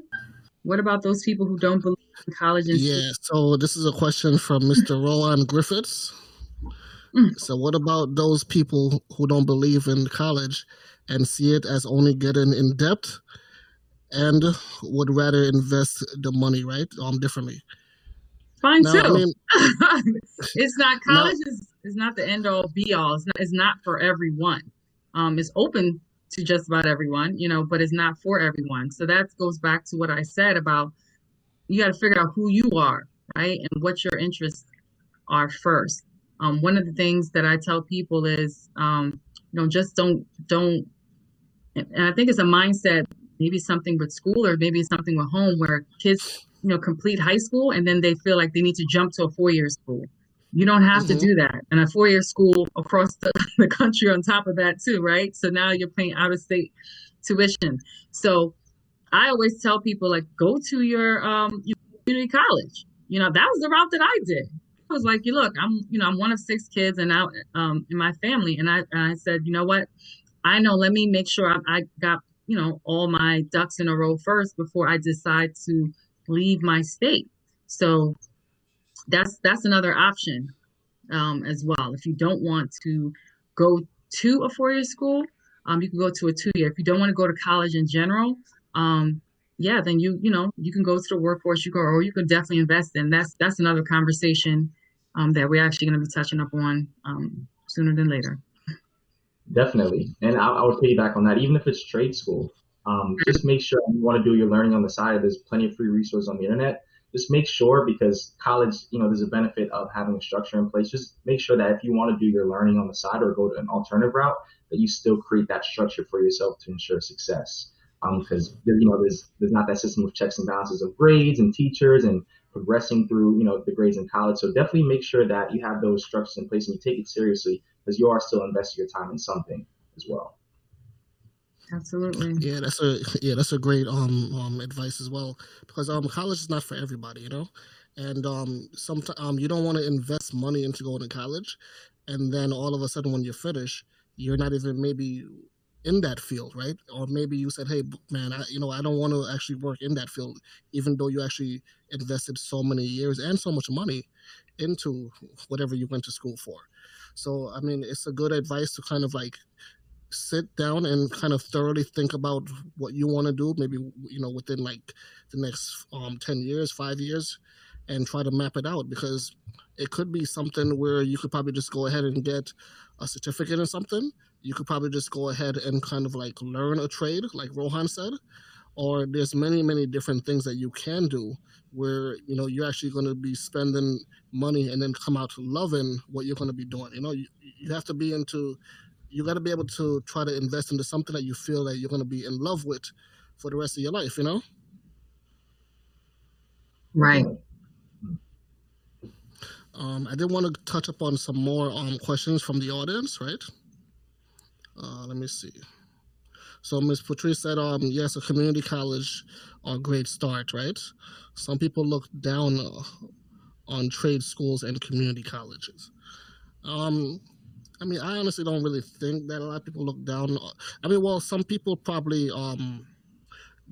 What about those people who don't believe in college and yeah. So this is a question from Mr. Roland Griffiths. Mm. So what about those people who don't believe in college and see it as only getting in debt and would rather invest the money right um differently? fine Now, too? I mean, *laughs* it's not now, college is, is not the end all be all. It's not, it's not for everyone. Um, it's open to just about everyone, you know, but it's not for everyone. So that goes back to what I said about you got to figure out who you are, right, and what your interests are first. Um, one of the things that I tell people is, um, you know, just don't don't. And I think it's a mindset, maybe something with school or maybe something with home, where kids, you know, complete high school and then they feel like they need to jump to a four-year school. You don't have to mhm. do that. And a four-year school across the, *laughs* the country on top of that too, right? So now you're paying out-of-state tuition. So I always tell people like go to your um community college. You know, that was the route that I did. I was like, you look, I'm you know, I'm one of six kids and out um in my family. And I and I said, you know what? I know, let me make sure I, I got, you know, all my ducks in a row first before I decide to leave my state. So that's that's another option um, as well. If you don't want to go to a four-year school, um, you can go to a two-year. If you don't want to go to college in general, um, yeah, then you you know you can go to the workforce. You go, or you can definitely invest in. That's that's another conversation um, that we're actually going to be touching up on um, sooner than later. Definitely. And I, I would piggyback on that, even if it's trade school. Um, just make sure you want to do your learning on the side. There's plenty of free resources on the internet. Just make sure because college, you know, there's a benefit of having a structure in place. Just make sure that if you want to do your learning on the side or go to an alternative route, that you still create that structure for yourself to ensure success. Um, because there, you know, there's there's not that system of checks and balances of grades and teachers and progressing through, you know, the grades in college. So definitely make sure that you have those structures in place and you take it seriously because you are still investing your time in something as well. Absolutely. Yeah, that's a *laughs* yeah, that's a great um um advice as well because um college is not for everybody, you know, and um sometimes um you don't want to invest money into going to college, and then all of a sudden when you finish, you're not even maybe in that field, right? Or maybe you said, hey man, I you know I don't want to actually work in that field, even though you actually invested so many years and so much money into whatever you went to school for. So I mean, it's a good advice to kind of like sit down and kind of thoroughly think about what you want to do maybe you know within like the next um 10 years 5 years and try to map it out because it could be something where you could probably just go ahead and get a certificate or something. You could probably just go ahead and kind of like learn a trade like rohan said or there's many many different things that you can do where you know you're actually going to be spending money and then come out loving what you're going to be doing. You know you, you have to be into you got to be able to try to invest into something that you feel that you're going to be in love with for the rest of your life you know Right. um, i did want to touch upon some more um, questions from the audience right uh, let me see so Ms. Patrice said, um, yes, a community college are a great start, right? Some people look down uh, on trade schools and community colleges. Um, I mean, I honestly don't really think that a lot of people look down. I mean, well, some people probably um,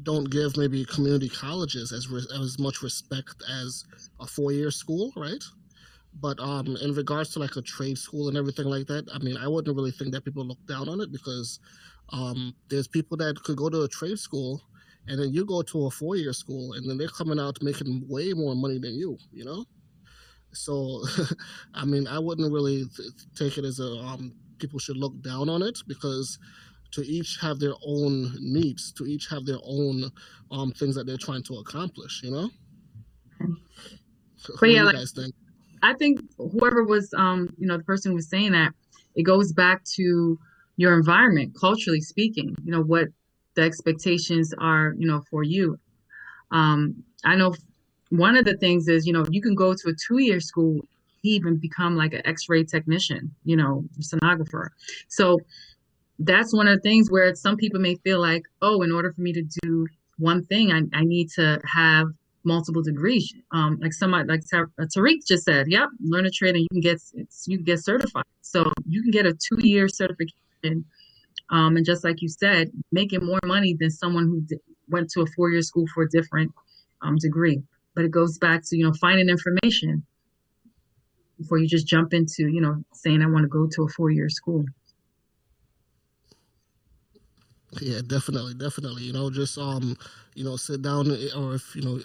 don't give maybe community colleges as re- as much respect as a four year school, right? But um, in regards to like a trade school and everything like that, I mean, I wouldn't really think that people look down on it because um, there's people that could go to a trade school and then you go to a four year school and then they're coming out making way more money than you, you know? So, *laughs* I mean, I wouldn't really th- take it as a um, people should look down on it because to each have their own needs, to each have their own um, things that they're trying to accomplish, you know? So But what do yeah, you like guys think? I think whoever was, um, you know, the person who was saying that, it goes back to your environment, culturally speaking. You know what the expectations are, you know, for you. Um, I know one of the things is, you know, you can go to a two-year school, even become like an X-ray technician, you know, sonographer. So that's one of the things where some people may feel like, oh, in order for me to do one thing. I, I need to have multiple degrees. Um, like somebody like uh, Tariq just said, yep, learn a trade and you can get you can get certified. So you can get a two year certification. Um, and just like you said, making more money than someone who d- went to a four year school for a different um, degree. But it goes back to you know finding information before you just jump into you know saying I want to go to a four year school. Yeah, definitely, definitely. You know, just um, you know, sit down, or if you know,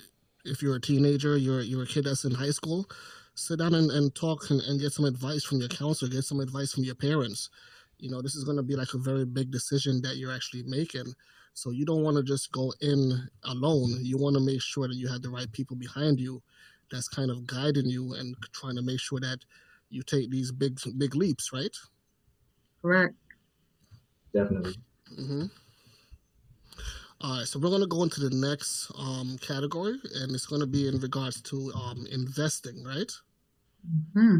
if you're a teenager, you're you're a kid that's in high school, sit down and, and talk and, and get some advice from your counselor, get some advice from your parents. You know, this is going to be like a very big decision that you're actually making. So you don't want to just go in alone. You want to make sure that you have the right people behind you that's kind of guiding you and trying to make sure that you take these big big leaps, right? Correct. Definitely. Mm-hmm. All right, so we're going to go into the next um, category, and it's going to be in regards to um, investing, right? Hmm.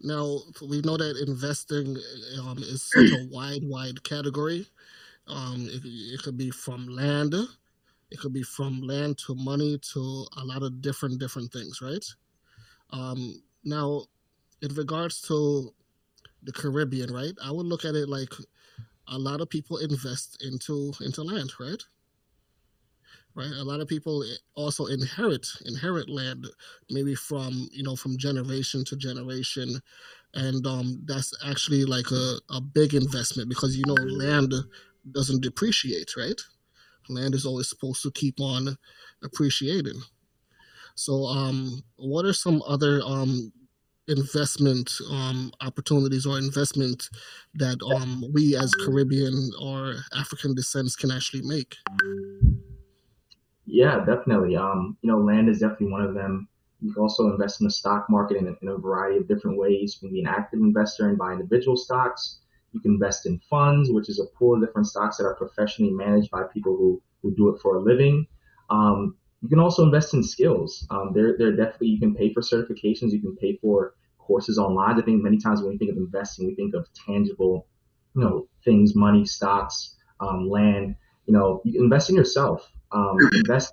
Now, we know that investing um, is such a wide, wide category. Um, it, it could be from land, it could be from land to money to a lot of different, different things, right? Um, now, in regards to the Caribbean, right, I would look at it like a lot of people invest into into land, right? Right. A lot of people also inherit inherit land, maybe from you know from generation to generation, and um, that's actually like a, a big investment because you know land doesn't depreciate, right? Land is always supposed to keep on appreciating. So, um, what are some other um, investment um, opportunities or investment that um, we as Caribbean or African descents can actually make? Yeah, definitely. Um, you know, land is definitely one of them. You can also invest in the stock market in, in a variety of different ways. You can be an active investor and buy individual stocks. You can invest in funds, which is a pool of different stocks that are professionally managed by people who, who do it for a living. Um, you can also invest in skills. Um, there, there definitely you can pay for certifications. You can pay for courses online. I think many times when we think of investing, we think of tangible, you know, things, money, stocks, um, land. You know, you invest in yourself. Um, *clears throat* invest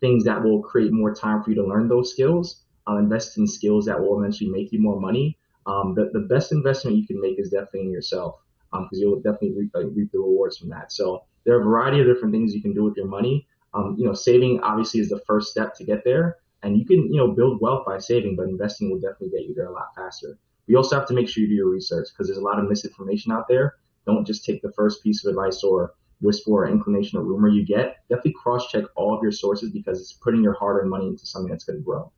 things that will create more time for you to learn those skills. Uh, invest in skills that will eventually make you more money. Um, the, the best investment you can make is definitely in yourself because um, you'll definitely reap, uh, reap, the rewards from that. So there are a variety of different things you can do with your money. Um, you know, saving obviously is the first step to get there, and you can you know build wealth by saving, but investing will definitely get you there a lot faster. You also have to make sure you do your research because there's a lot of misinformation out there. Don't just take the first piece of advice or whisper or inclination or rumor you get. Definitely cross check all of your sources because it's putting your hard earned money into something that's going to grow.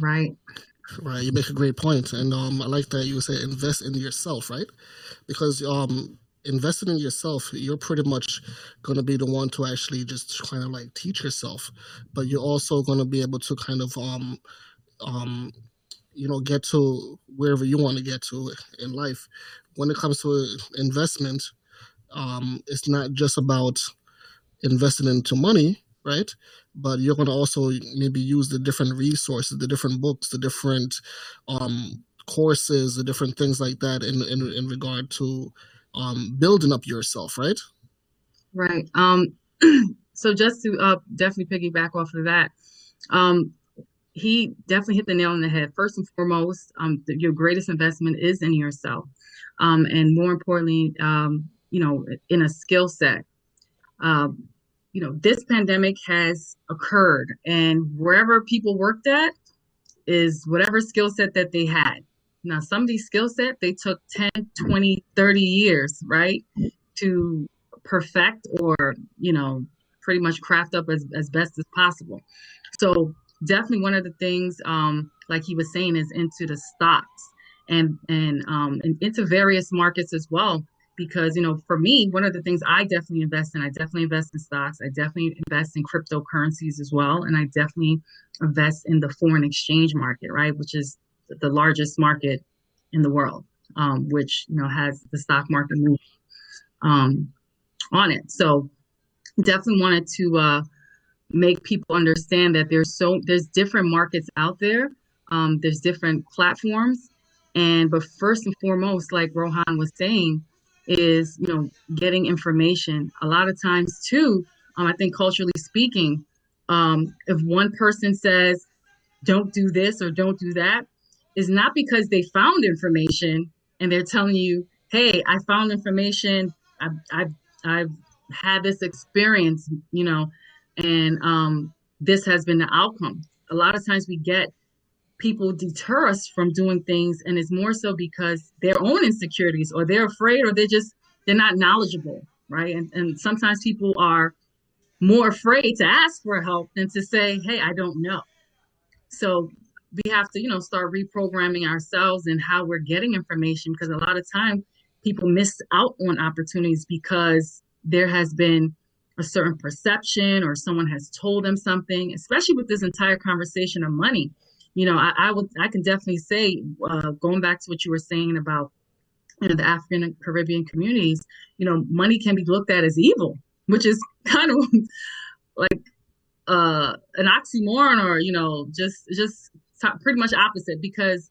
Right. Right, you make a great point, and um, I like that you say invest in yourself, right? Because um, investing in yourself, you're pretty much going to be the one to actually just kind of like teach yourself, but you're also going to be able to kind of um, um, you know, get to wherever you want to get to in life. When it comes to investment, um, it's not just about investing into money, right? But you're going to also maybe use the different resources, the different books, the different um, courses, the different things like that in in, in regard to um, building up yourself, right? Right. Um, *clears throat* so just to uh, definitely piggyback off of that, um, he definitely hit the nail on the head. First and foremost, um, the, your greatest investment is in yourself, um, and more importantly, um, you know, in a skill set. Um, you know, this pandemic has occurred, and wherever people worked at is whatever skill set that they had. Now, some of these skill set they took 10, 20, 30 years, right, to perfect or, you know, pretty much craft up as, as best as possible. So definitely one of the things, um, like he was saying, is into the stocks and and um, and into various markets as well because you know for me one of the things i definitely invest in i definitely invest in stocks i definitely invest in cryptocurrencies as well and i definitely invest in the foreign exchange market right which is the largest market in the world um, which you know has the stock market move um, on it. So definitely wanted to uh, make people understand that there's so there's different markets out there um, there's different platforms and but first and foremost like rohan was saying is you know getting information a lot of times too um, I think culturally speaking, um, if one person says, don't do this or don't do that, is not because they found information and they're telling you, hey, I found information, I've, I've, I've had this experience, you know, and um, this has been the outcome. A lot of times we get people deter us from doing things, and it's more so because their own insecurities, or they're afraid, or they're just they're not knowledgeable, right? And and sometimes people are more afraid to ask for help than to say, "Hey, I don't know." So we have to, you know, start reprogramming ourselves and how we're getting information because a lot of time people miss out on opportunities because there has been a certain perception or someone has told them something, especially with this entire conversation of money. You know, I, I would, I can definitely say, uh, going back to what you were saying about you know, the African and Caribbean communities, you know, money can be looked at as evil, which is *laughs* kind of like uh, an oxymoron or, you know, just, just pretty much opposite because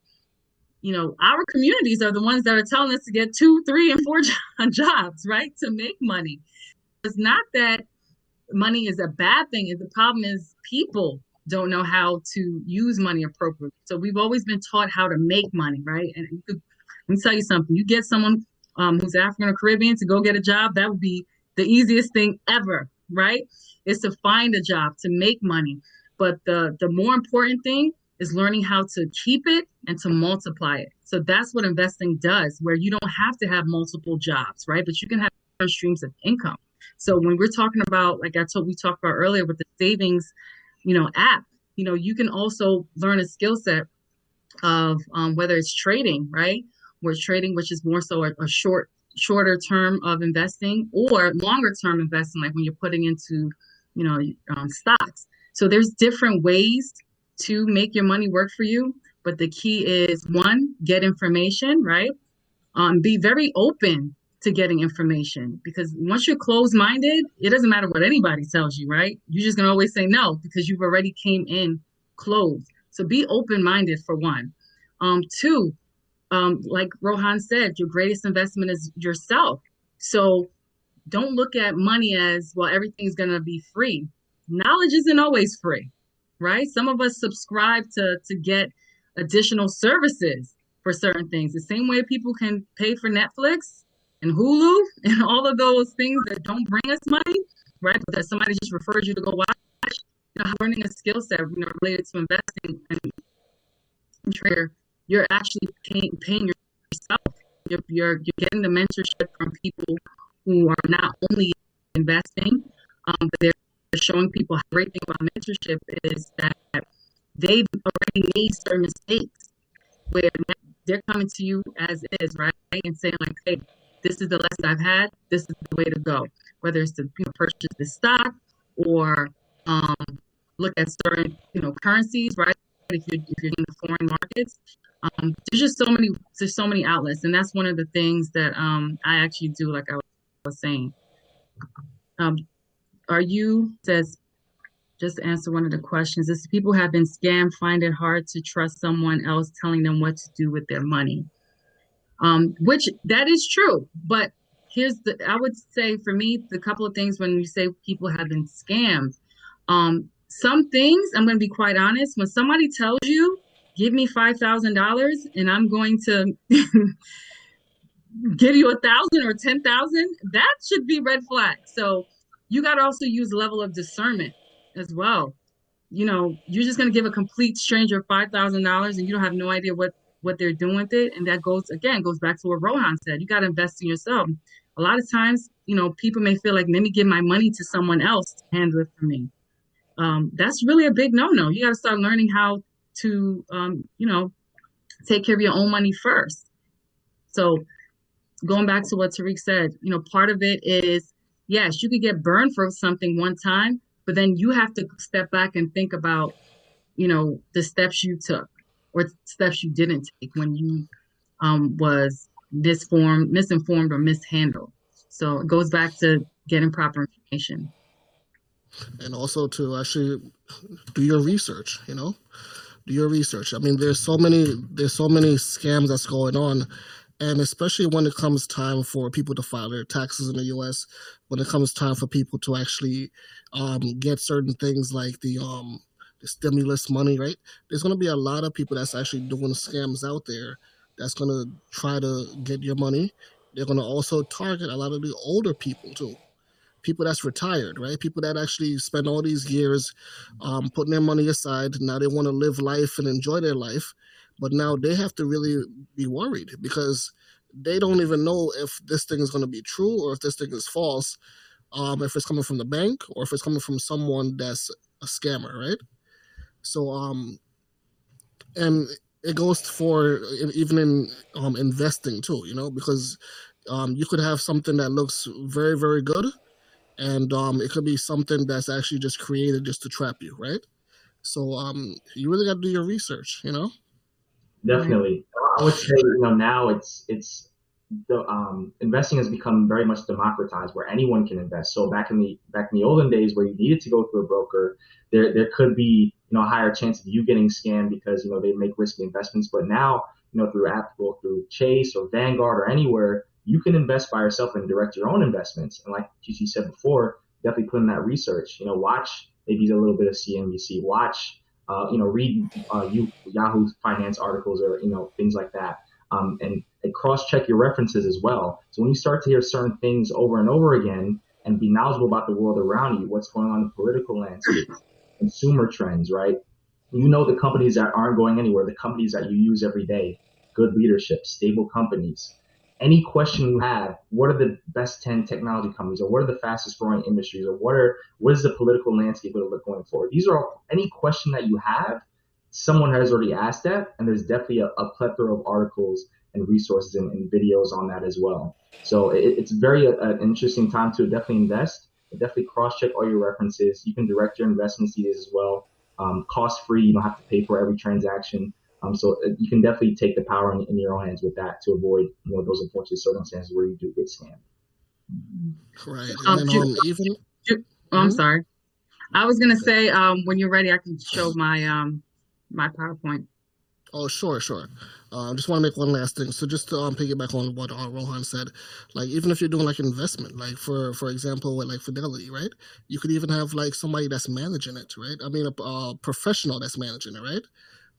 you know, our communities are the ones that are telling us to get two, three, and four *laughs* jobs, right, to make money. It's not that money is a bad thing. The problem is people don't know how to use money appropriately. So we've always been taught how to make money, right? And you could, let me tell you something. You get someone um, who's African or Caribbean to go get a job, that would be the easiest thing ever, right? Is to find a job, to make money. But the the more important thing is learning how to keep it and to multiply it. So that's what investing does, where you don't have to have multiple jobs, right? But you can have streams of income. So when we're talking about, like I told we talked about earlier with the savings, you know, app, you know, you can also learn a skill set of um, whether it's trading, right? Where trading, which is more so a, a short, shorter term of investing, or longer term investing, like when you're putting into, you know, um, stocks. So there's different ways to make your money work for you. But the key is one, get information, right? Um, be very open to getting information because once you're closed minded, it doesn't matter what anybody tells you, right? You're just gonna always say no because you've already came in closed. So be open minded for one. Um, two, um, like Rohan said, your greatest investment is yourself. So don't look at money as well, everything's gonna be free. Knowledge isn't always free right? Some of us subscribe to to get additional services for certain things. The same way people can pay for Netflix and Hulu and all of those things that don't bring us money, right? But that somebody just refers you to go watch. You know, learning a skill set, you know, related to investing and trader, you're actually paying, paying yourself. You're, you're you're getting the mentorship from people who are not only investing, um, but they're showing people how great thing about mentorship is that they've already made certain mistakes where they're coming to you as is, right? And saying like, hey, this is the lesson I've had. This is the way to go. Whether it's to you know, purchase the stock or um, look at certain you know currencies, right? If you're if you're in the foreign markets, um, there's just so many there's so many outlets, and that's one of the things that um, I actually do. Like I was saying, um, are you says just answer one of the questions is people have been scammed find it hard to trust someone else telling them what to do with their money um, which that is true but here's the i would say for me the couple of things when you say people have been scammed um, some things i'm going to be quite honest when somebody tells you give me $5000 and i'm going to *laughs* give you a thousand or ten thousand that should be red flag so you got to also use level of discernment as well. You know, you're just going to give a complete stranger $5,000 and you don't have no idea what, what they're doing with it. And that goes, again, goes back to what Rohan said. You got to invest in yourself. A lot of times, you know, people may feel like, let me give my money to someone else to handle it for me. Um, that's really a big no-no. You got to start learning how to, um, you know, take care of your own money first. So going back to what Tariq said, you know, part of it is yes, you could get burned for something one time, but then you have to step back and think about, you know, the steps you took or steps you didn't take when you um, was misformed, misinformed, or mishandled. So it goes back to getting proper information. And also to actually do your research, you know, do your research. I mean, there's so many, there's so many scams that's going on and especially when it comes time for people to file their taxes in the U.S., when it comes time for people to actually um, get certain things like the um, the stimulus money, right? There's going to be a lot of people that's actually doing scams out there that's going to try to get your money. They're going to also target a lot of the older people too. People that's retired, right? People that actually spend all these years um, putting their money aside. Now they want to live life and enjoy their life, but now they have to really be worried because they don't even know if this thing is going to be true or if this thing is false, um, if it's coming from the bank or if it's coming from someone that's a scammer, right? So um, and it goes for even in um investing too, you know, because um you could have something that looks very very good, and um it could be something that's actually just created just to trap you, right? So um you really got to do your research, you know. Definitely, I would say you know now it's it's the um, investing has become very much democratized where anyone can invest. So back in the back in the olden days where you needed to go through a broker, there there could be you know a higher chance of you getting scammed because you know they make risky investments. But now you know through Apple, through Chase or Vanguard or anywhere, you can invest by yourself and direct your own investments. And like GC said before, definitely put in that research. You know, watch maybe a little bit of CNBC, watch uh, you know read uh, you, Yahoo Finance articles or you know things like that um, and, and cross-check your references as well. So when you start to hear certain things over and over again and be knowledgeable about the world around you, what's going on in the political landscape, consumer trends, right? You know the companies that aren't going anywhere, the companies that you use every day, good leadership, stable companies. Any question you have, what are the best 10 technology companies or what are the fastest growing industries or what are what is the political landscape going to look going forward? These are all, any question that you have someone has already asked that, and there's definitely a, a plethora of articles and resources and, and, videos on that as well. So it, it's very uh, an interesting time to definitely invest. Definitely cross-check all your references. You can direct your investments these as well, um, cost-free. You don't have to pay for every transaction. Um, so uh, you can definitely take the power in, in, your own hands with that to avoid you know those unfortunate circumstances where you do get scammed. Right. Um, and then, um, oh, I'm sorry. I was gonna say um, when you're ready, I can show my um, my PowerPoint. Oh, sure, sure. Uh, just want to make one last thing. So just to um, piggyback on what uh, Rohan said, like even if you're doing like investment, like for for example with like Fidelity, right? You could even have like somebody that's managing it, right? I mean a, a professional that's managing it, right?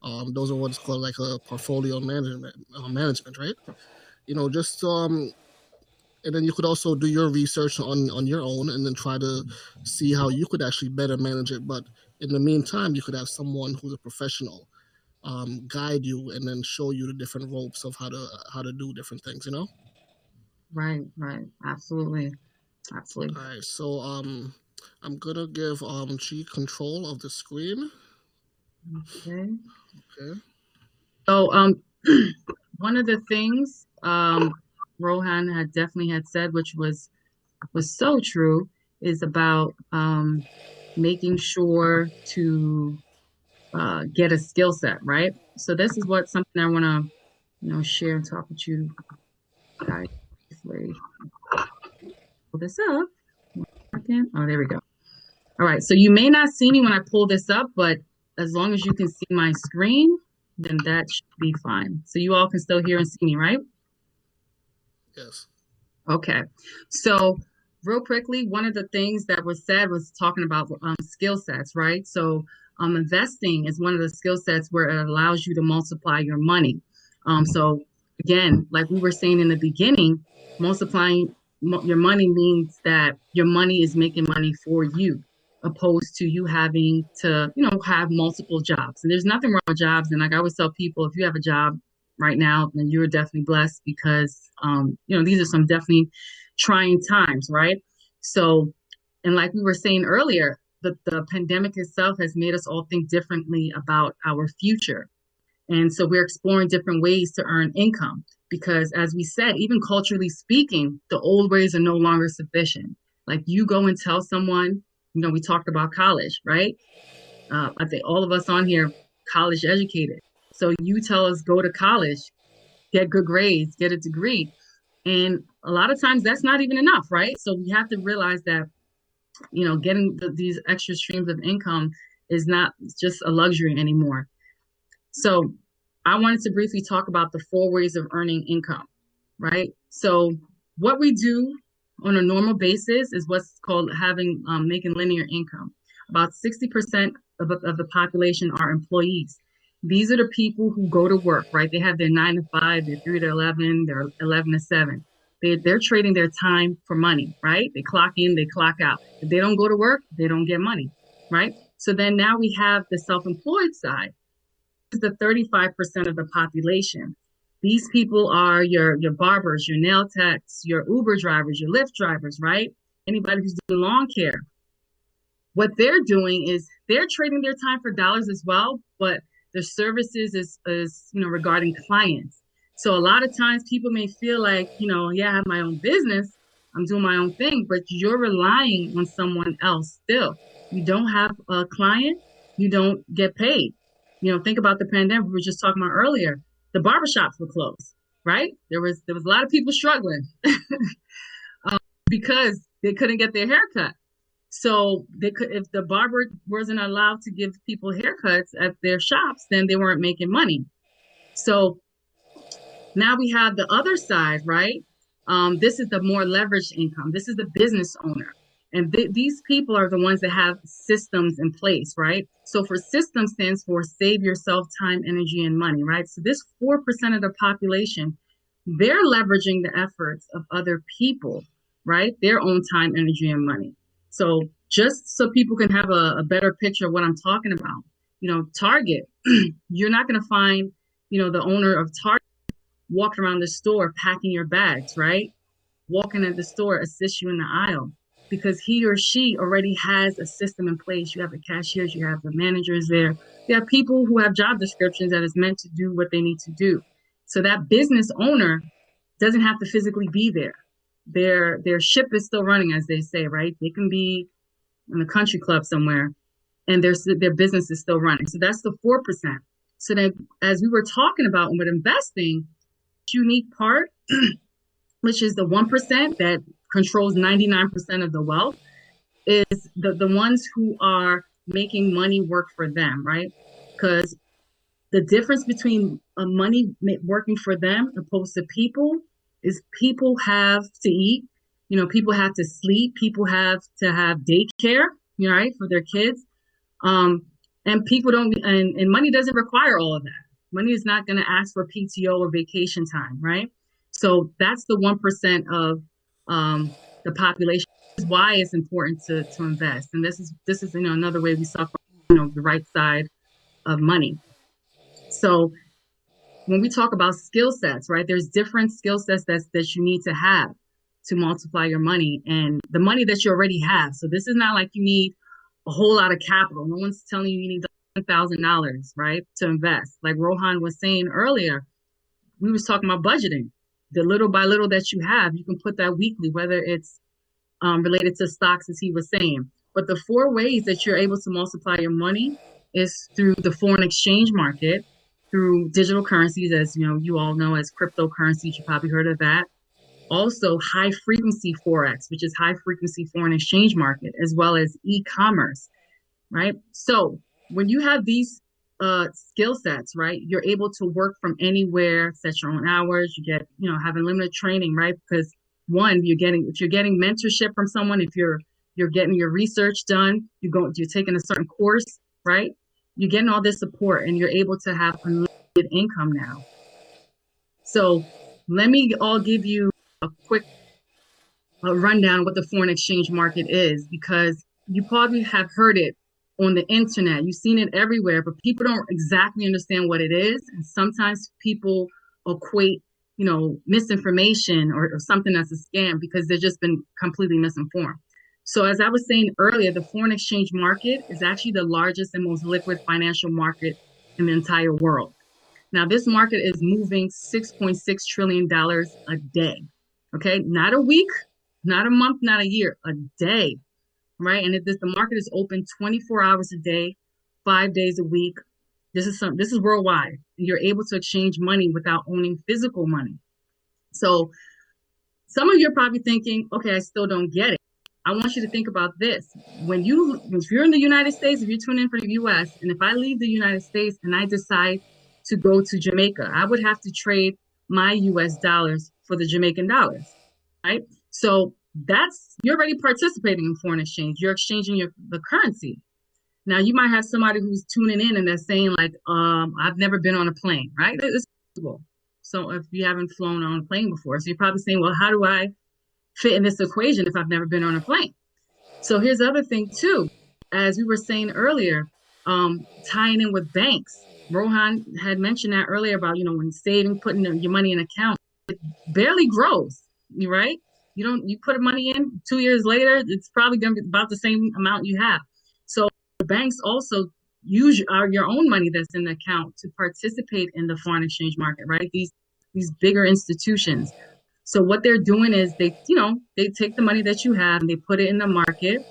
Um, those are what's called like a portfolio management, uh, management, right? You know, just um, and then you could also do your research on on your own, and then try to see how you could actually better manage it. But in the meantime, you could have someone who's a professional um, guide you and then show you the different ropes of how to how to do different things. You know. Right. Right. Absolutely. Absolutely. All right. So um, I'm gonna give um g control of the screen. Okay. Okay. So um, *clears throat* one of the things um Rohan had definitely had said, which was was so true, is about um making sure to uh, get a skill set, right? So this is what something I want to, you know, share and talk with you guys. Pull this up. Oh, there we go. All right. So you may not see me when I pull this up, but as long as you can see my screen, then that should be fine. So you all can still hear and see me, right? Yes. Okay. So real quickly, one of the things that was said was talking about um, skill sets, right? So, um, investing is one of the skill sets where it allows you to multiply your money. Um, so, again, like we were saying in the beginning, multiplying your money means that your money is making money for you opposed to you having to you know have multiple jobs and there's nothing wrong with jobs and like i always tell people if you have a job right now then you're definitely blessed because um, you know these are some definitely trying times, right? So, and like we were saying earlier, the, the pandemic itself has made us all think differently about our future. And so we're exploring different ways to earn income because, as we said, even culturally speaking, the old ways are no longer sufficient. Like you go and tell someone, you know, we talked about college, right? Uh, I think all of us on here, college educated. So you tell us go to college, get good grades, get a degree. And a lot of times that's not even enough, right? So we have to realize that, you know, getting the, these extra streams of income is not just a luxury anymore. So I wanted to briefly talk about the four ways of earning income. right? So what we do on a normal basis is what's called having um, making linear income. About 60% of, of the population are employees. These are the people who go to work, right? They have their nine to five, their three to 11, their 11 to seven. They, they're trading their time for money, right? They clock in, they clock out. If they don't go to work, they don't get money, right? So then now we have the self employed side. Is the 35% of the population. These people are your, your barbers, your nail techs, your Uber drivers, your Lyft drivers, right? Anybody who's doing lawn care. What they're doing is they're trading their time for dollars as well, but their services is, is you know regarding clients. So a lot of times people may feel like, you know, yeah, I have my own business, I'm doing my own thing, but you're relying on someone else still. You don't have a client, you don't get paid. You know, think about the pandemic we were just talking about earlier. The barbershops were closed, right? There was there was a lot of people struggling *laughs* um, because they couldn't get their haircut. So they could, if the barber wasn't allowed to give people haircuts at their shops, then they weren't making money. So now we have the other side, right? Um, this is the more leveraged income. This is the business owner. And th- these people are the ones that have systems in place, right? So for system stands for save yourself time, energy, and money, right? So this 4% of the population, they're leveraging the efforts of other people, right? Their own time, energy, and money. So just so people can have a, a better picture of what I'm talking about, you know, Target, *clears throat* you're not going to find, you know, the owner of Target walking around the store packing your bags, right? Walking at the store, assist you in the aisle because he or she already has a system in place. You have the cashiers, you have the managers there. You have people who have job descriptions that is meant to do what they need to do. So that business owner doesn't have to physically be there. Their their ship is still running, as they say, right? They can be in a country club somewhere, and their their business is still running. So that's the four percent. So then, as we were talking about with investing, unique part, *clears throat* which is the 1% that controls 99% of the wealth, is the, the ones who are making money work for them, right? Because the difference between money working for them opposed to people is people have to eat, you know, people have to sleep, people have to have daycare, you know, right, for their kids. Um, and people don't, and, and money doesn't require all of that. Money is not going to ask for PTO or vacation time, right? So that's the 1% of um, the population. Is why it's important to, to invest. And this is, this is, you know, another way we suffer, you know, the right side of money. So when we talk about skill sets, right, there's different skill sets that, that you need to have to multiply your money and the money that you already have. So this is not like you need a whole lot of capital. No one's telling you you need thousand dollars, right, to invest. Like Rohan was saying earlier, we was talking about budgeting. The little by little that you have, you can put that weekly, whether it's um, related to stocks, as he was saying. But the four ways that you're able to multiply your money is through the foreign exchange market, through digital currencies, as you know, you all know as cryptocurrencies. You probably heard of that. Also, high frequency forex, which is high frequency foreign exchange market, as well as e-commerce. Right. So when you have these uh, skill sets, right, you're able to work from anywhere, set your own hours. You get, you know, having limited training, right? Because one, you're getting if you're getting mentorship from someone, if you're you're getting your research done, you go you're taking a certain course, right? You're getting all this support, and you're able to have unlimited income now. So let me all give you a quick uh, rundown what the foreign exchange market is, because you probably have heard it on the internet. You've seen it everywhere, but people don't exactly understand what it is. And sometimes people equate, you know, misinformation or, or something that's a scam because they've just been completely misinformed. So as I was saying earlier, the foreign exchange market is actually the largest and most liquid financial market in the entire world. Now, this market is moving $6.6 trillion a day. Okay. Not a week, not a month, not a year, a day right? And if this, the market is open 24 hours a day, five days a week. This is some. This is worldwide. You're able to exchange money without owning physical money. So, some of you are probably thinking, "Okay, I still don't get it." I want you to think about this. When you, if you're in the United States, if you're tuning in for the U.S., and if I leave the United States and I decide to go to Jamaica, I would have to trade my U.S. dollars for the Jamaican dollars, right? So that's you're already participating in foreign exchange. You're exchanging your the currency. Now you might have somebody who's tuning in and they're saying like, um, I've never been on a plane, right? It's possible. So if you haven't flown on a plane before, so you're probably saying, well, how do I fit in this equation if I've never been on a plane? So here's the other thing too, as we were saying earlier, um, tying in with banks. Rohan had mentioned that earlier about you know when saving, putting your money in account, it barely grows, right? You don't you put money in two years later, it's probably going to be about the same amount you have. So banks also use our, your own money that's in the account to participate in the foreign exchange market, right? These these bigger institutions. So what they're doing is they, you know, they take the money that you have and they put it in the market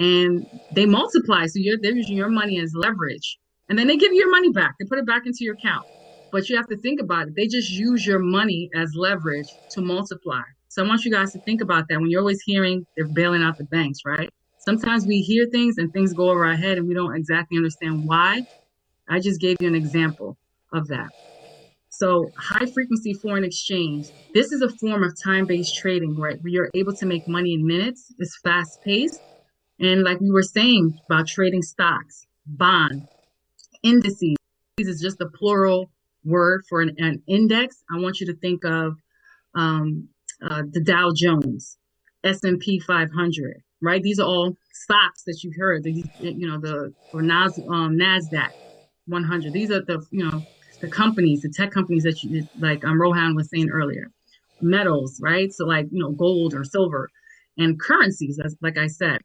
and they multiply. So you're they're using your money as leverage. And then they give you your money back. They put it back into your account. But you have to think about it. They just use your money as leverage to multiply. So I want you guys to think about that when you're always hearing they're bailing out the banks, right? Sometimes we hear things and things go over our head and we don't exactly understand why. I just gave you an example of that. So, high frequency foreign exchange, this is a form of time based trading, right? Where you're able to make money in minutes, it's fast paced. And like we were saying about trading stocks, bond, indices, this is just a plural word for an, an index. I want you to think of um, uh, the Dow Jones, S&P 500, right? These are all stocks that you've heard. You know, the or Nas, um, Nasdaq 100. These are the you know the companies, the tech companies that you like. Um, Rohan was saying earlier, metals, right? So like you know, gold or silver, and currencies, as like I said.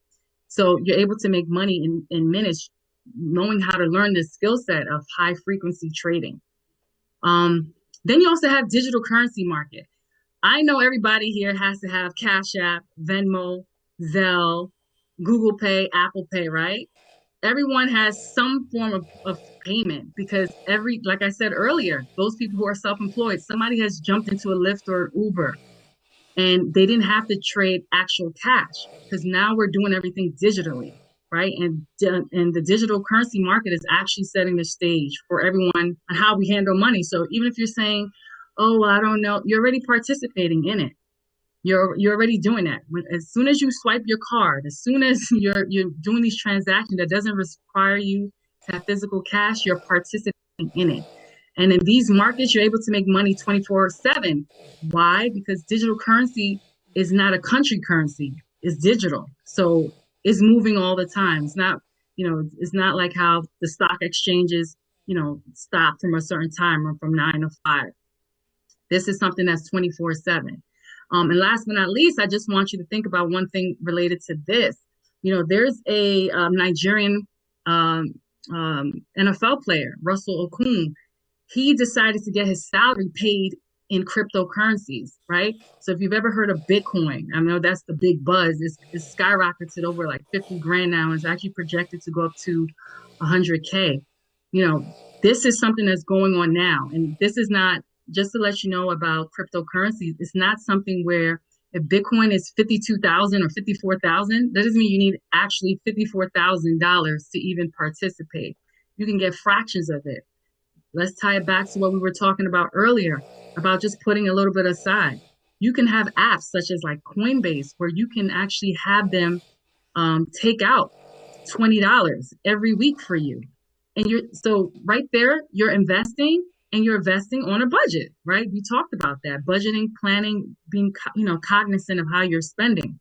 So you're able to make money in in minutes, knowing how to learn this skill set of high frequency trading. Um, then you also have digital currency market. I know everybody here has to have Cash App, Venmo, Zelle, Google Pay, Apple Pay, right? Everyone has some form of, of payment because every, like I said earlier, those people who are self employed, somebody has jumped into a Lyft or Uber and they didn't have to trade actual cash because now we're doing everything digitally, right? And, and the digital currency market is actually setting the stage for everyone on how we handle money. So even if you're saying, oh, well, I don't know, you're already participating in it. You're you're already doing that. When, as soon as you swipe your card, as soon as *laughs* you're you're doing these transactions that doesn't require you to have physical cash, you're participating in it. And in these markets, you're able to make money 24 7. Why? Because digital currency is not a country currency, it's digital. So it's moving all the time. It's not, you know, it's not like how the stock exchanges, you know, stop from a certain time or from nine to five. This is something that's 24 7. Um, and last but not least, I just want you to think about one thing related to this. You know, there's a um, Nigerian um, um NFL player, Russell Okung. He decided to get his salary paid in cryptocurrencies, right? So if you've ever heard of Bitcoin, I know that's the big buzz. It's, it's skyrocketed over like 50 grand now. It's actually projected to go up to 100K. You know, this is something that's going on now. And this is not just to let you know about cryptocurrencies, it's not something where if Bitcoin is 52,000 or 54,000, that doesn't mean you need actually $54,000 to even participate. You can get fractions of it. Let's tie it back to what we were talking about earlier about just putting a little bit aside. You can have apps such as like Coinbase where you can actually have them um, take out $20 every week for you. And you're so right there, you're investing and you're investing on a budget, right? We talked about that budgeting, planning, being you know cognizant of how you're spending.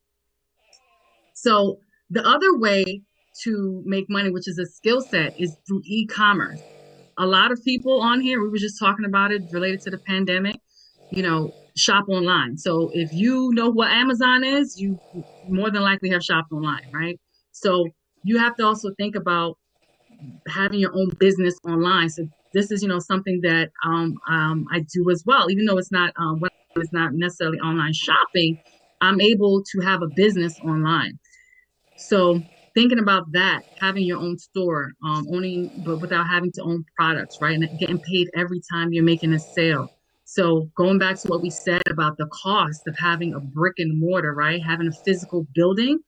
So the other way to make money, which is a skill set, is through e-commerce. A lot of people on here, we were just talking about it related to the pandemic, you know, shop online. So if you know what Amazon is, you more than likely have shopped online, right? So you have to also think about having your own business online. So this is you know something that um, um, I do as well, even though it's not um, it's not necessarily online shopping. I'm able to have a business online. So thinking about that, having your own store, um, owning but without having to own products, right, and getting paid every time you're making a sale. So going back to what we said about the cost of having a brick and mortar, right, having a physical building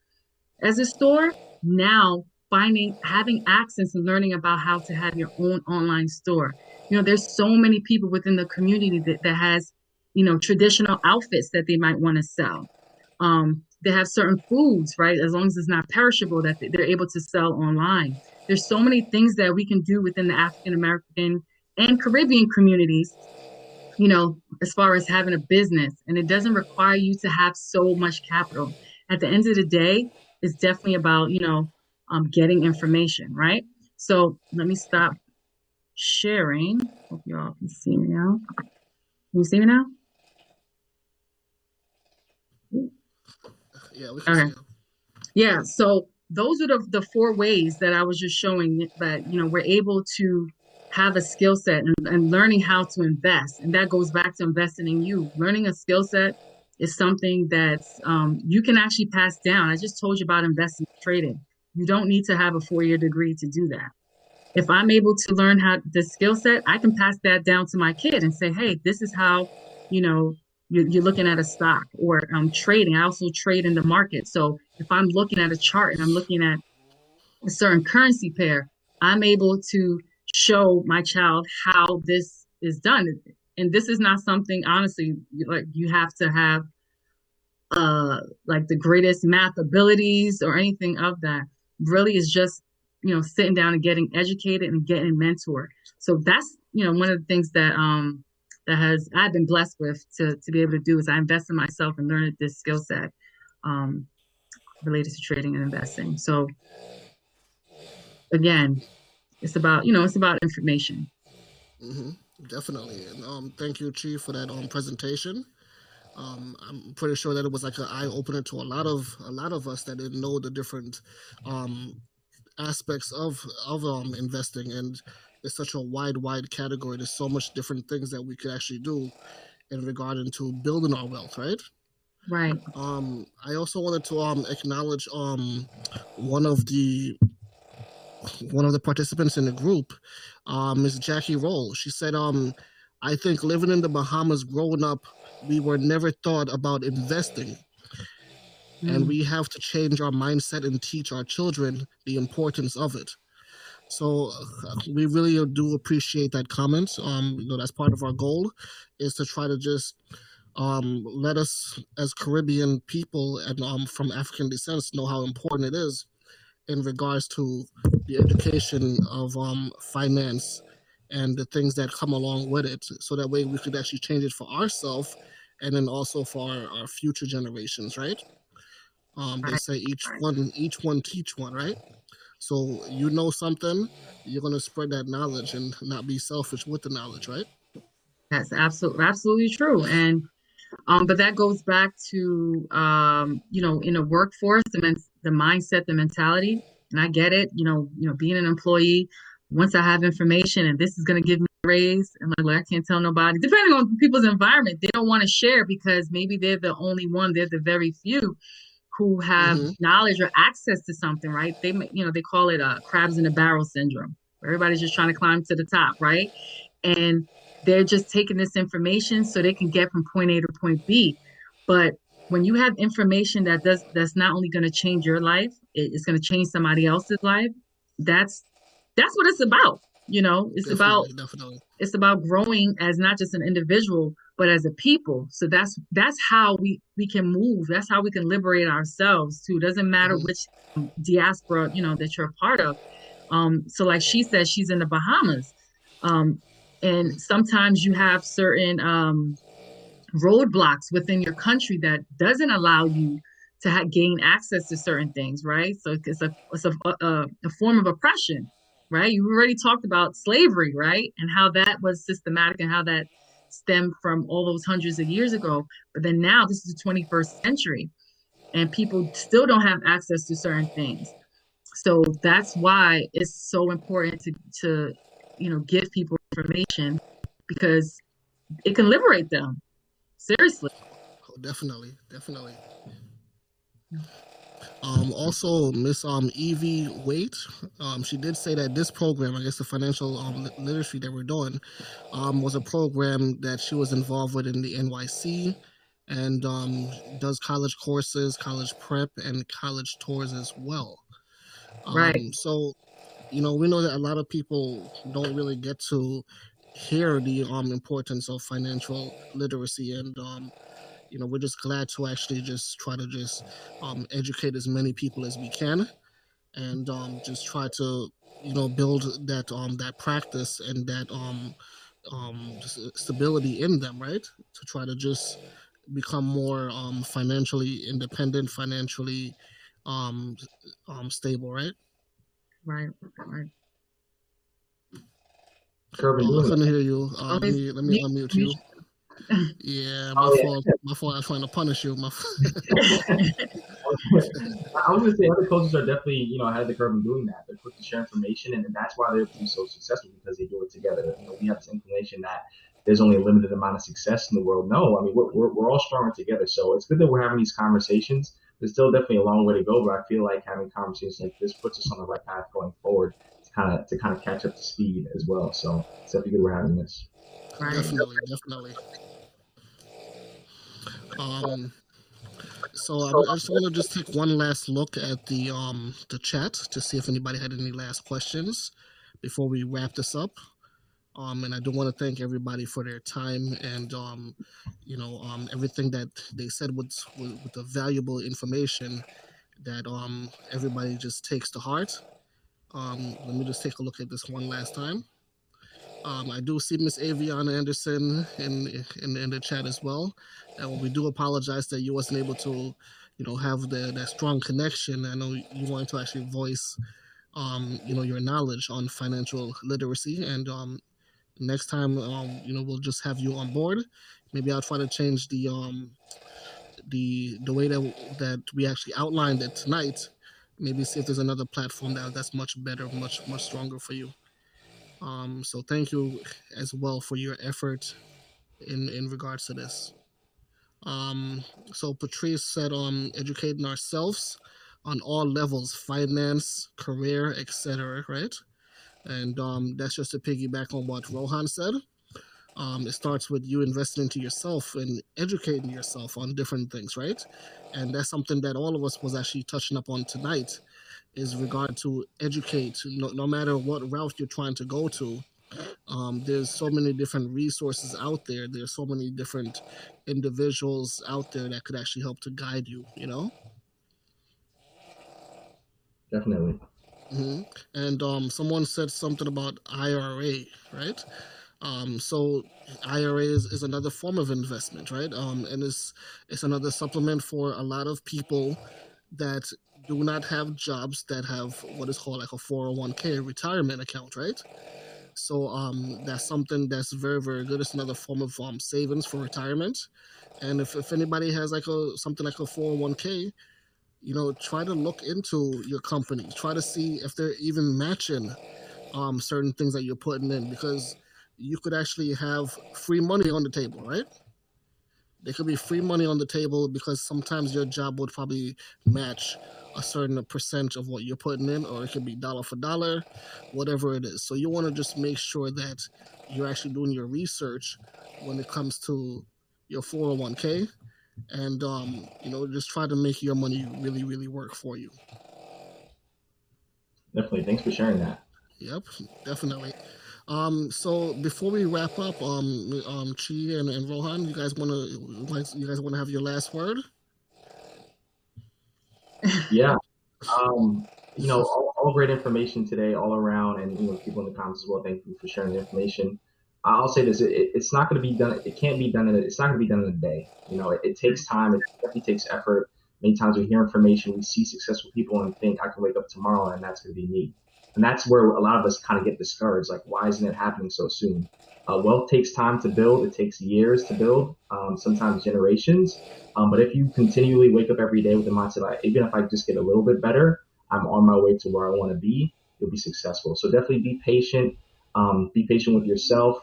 as a store, now finding having access and learning about how to have your own online store you know there's so many people within the community that, that has you know, traditional outfits that they might want to sell. Um, they have certain foods, right? As long as it's not perishable, that they're able to sell online. There's so many things that we can do within the African American and Caribbean communities, you know, as far as having a business. And it doesn't require you to have so much capital. At the end of the day, it's definitely about, you know, um, getting information, right? So let me stop sharing. Hope y'all can see me now. Can you see me now? Yeah, we can Okay. Yeah, so those are the, the four ways that I was just showing that, you know, we're able to have a skill set and, and learning how to invest. And that goes back to investing in you. Learning a skill set is something that um, you can actually pass down. I just told you about investing trading. You don't need to have a four year degree to do that. If I'm able to learn how the skill set, I can pass that down to my kid and say, hey, this is how, you know, you're, looking at a stock or um, trading. I also trade in the market. So if I'm looking at a chart and I'm looking at a certain currency pair, I'm able to show my child how this is done. And this is not something, honestly, like you have to have uh like the greatest math abilities or anything of that. Really is just, you know, sitting down and getting educated and getting mentored. So that's, you know, one of the things that um that has I've been blessed with to to be able to do is I invest in myself and learn this skill set um related to trading and investing. So again, it's about you know it's about information. hmm Definitely. And um, thank you, Chief, for that um presentation. Um, I'm pretty sure that it was like an eye opener to a lot of a lot of us that didn't know the different um aspects of of um investing. And it's such a wide wide category. There's so much different things that we could actually do in regard into building our wealth right? Right. um i also wanted to um acknowledge um one of the one of the participants in the group um is jackie roll. She said um i think living in the bahamas growing up we were never thought about investing and Mm. we have to change our mindset and teach our children the importance of it. So uh, we really do appreciate that comment. Um, you know, that's part of our goal is to try to just um, let us as Caribbean people and um, from African descent know how important it is in regards to the education of um, finance and the things that come along with it. So that way we could actually change it for ourselves and then also for our, our future generations, right? Um, they say each one, each one teach one, right? So you know something, you're gonna spread that knowledge and not be selfish with the knowledge, right? That's absolutely absolutely true. And um, but that goes back to um, you know, in a workforce, the men- the mindset, the mentality. And I get it, you know, you know, being an employee, once I have information and this is gonna give me a raise, and like, like I can't tell nobody, depending on people's environment, they don't want to share because maybe they're the only one, they're the very few who have Mhm. knowledge or access to something, right? They, you know, they call it a crabs in a barrel syndrome. Everybody's just trying to climb to the top, right? And they're just taking this information so they can get from point A to point B. But when you have information that does that's not only going to change your life, it's going to change somebody else's life. That's that's what it's about. You know, it's about Definitely, definitely. it's about growing as not just an individual but as a people. So that's that's how we we can move. That's how we can liberate ourselves too. Doesn't matter Mhm. which diaspora you know that you're a part of. Um so like she says she's in the bahamas. Um and sometimes you have certain um roadblocks within your country that doesn't allow you to ha- gain access to certain things right? So it's a it's a, a, a form of oppression right? You already talked about slavery, right? And how that was systematic and how that stemmed from all those hundreds of years ago. But then now this is the 21st century and people still don't have access to certain things. So that's why it's so important to, to you know, give people information because it can liberate them. Seriously. Oh, definitely, definitely. Um, also, Miss um, Evie Waite, um, she did say that this program, I guess the financial um, literacy that we're doing, um, was a program that she was involved with in the NYC and um, does college courses, college prep, and college tours as well. Um, Right. So, you know, we know that a lot of people don't really get to hear the um importance of financial literacy and um you know we're just glad to actually just try to just um educate as many people as we can and um just try to you know build that um that practice and that um um stability in them right to try to just become more um financially independent financially um um stable right Right, right. Kirby, I doing couldn't hear you. Uh, let me let me me- unmute you. Yeah, oh, my Oh, yeah. fault. My fault. I was trying to punish you. My *laughs* I was gonna say other coaches are definitely, you know, ahead of the curve in doing that. They're quick to share information, and, that's why they're being so successful because they do it together. You know, we have this inclination that there's only a limited amount of success in the world. No, I mean we're, we're, we're all stronger together. So it's good that we're having these conversations. There's still definitely a long way to go, but I feel like having conversations like this puts us on the right path going forward to kind of to kind of catch up to speed as well. So it's definitely good we're having this. Right. definitely, definitely. Um, so I, I just want to just take one last look at the um the chat to see if anybody had any last questions before we wrap this up. Um, and I do want to thank everybody for their time and um, you know, um, everything that they said was with, with the valuable information that um everybody just takes to heart. Um, let me just take a look at this one last time. Um, I do see Miss Aviana Anderson in, in in the chat as well. And we do apologize that you wasn't able to, you know, have the that strong connection. I know you wanted to actually voice, um, you know, your knowledge on financial literacy. And um, next time, um, you know, we'll just have you on board. Maybe I'll try to change the um, the the way that that we actually outlined it tonight. Maybe see if there's another platform that that's much better, much much stronger for you. Um, so thank you as well for your effort in in regards to this. Um, so Patrice said, um, educating ourselves on all levels, finance, career, etc. Right, and um, that's just to piggyback on what Rohan said. Um, it starts with you investing into yourself and educating yourself on different things, right? And that's something that all of us was actually touching up on tonight is regard to educate no, no matter what route you're trying to go to um, there's so many different resources out there there's so many different individuals out there that could actually help to guide you you know Definitely. hmm and um, someone said something about ira right um, so IRA is, is another form of investment, right? Um, and it's it's another supplement for a lot of people that do not have jobs that have what is called like a 401k retirement account, right? So um, that's something that's very very good. It's another form of um, savings for retirement. And if, if anybody has like a something like a 401k, you know, try to look into your company. Try to see if they're even matching um, certain things that you're putting in because you could actually have free money on the table, right? There could be free money on the table because sometimes your job would probably match a certain percent of what you're putting in, or it could be dollar for dollar, whatever it is. So you want to just make sure that you're actually doing your research when it comes to your 401k, and um, you know just try to make your money really, really work for you. Definitely. Thanks for sharing that. Yep, definitely. Um, so before we wrap up, um, um, Chi and, and Rohan, you guys want to, you guys want to have your last word? Yeah. Um, you know, all, all great information today, all around, and you know, people in the comments as well. Thank you for sharing the information. I'll say this: it, it's not going to be done. It can't be done in. A, it's not going to be done in a day. You know, it, it takes time. It definitely takes effort. Many times we hear information, we see successful people, and think, "I can wake up tomorrow, and that's going to be me." And that's where a lot of us kind of get discouraged. Like, why isn't it happening so soon? Uh, wealth takes time to build. It takes years to build. Um, sometimes generations. Um, but if you continually wake up every day with the mindset, like, even if I just get a little bit better, I'm on my way to where I want to be. You'll be successful. So definitely be patient. Um, be patient with yourself.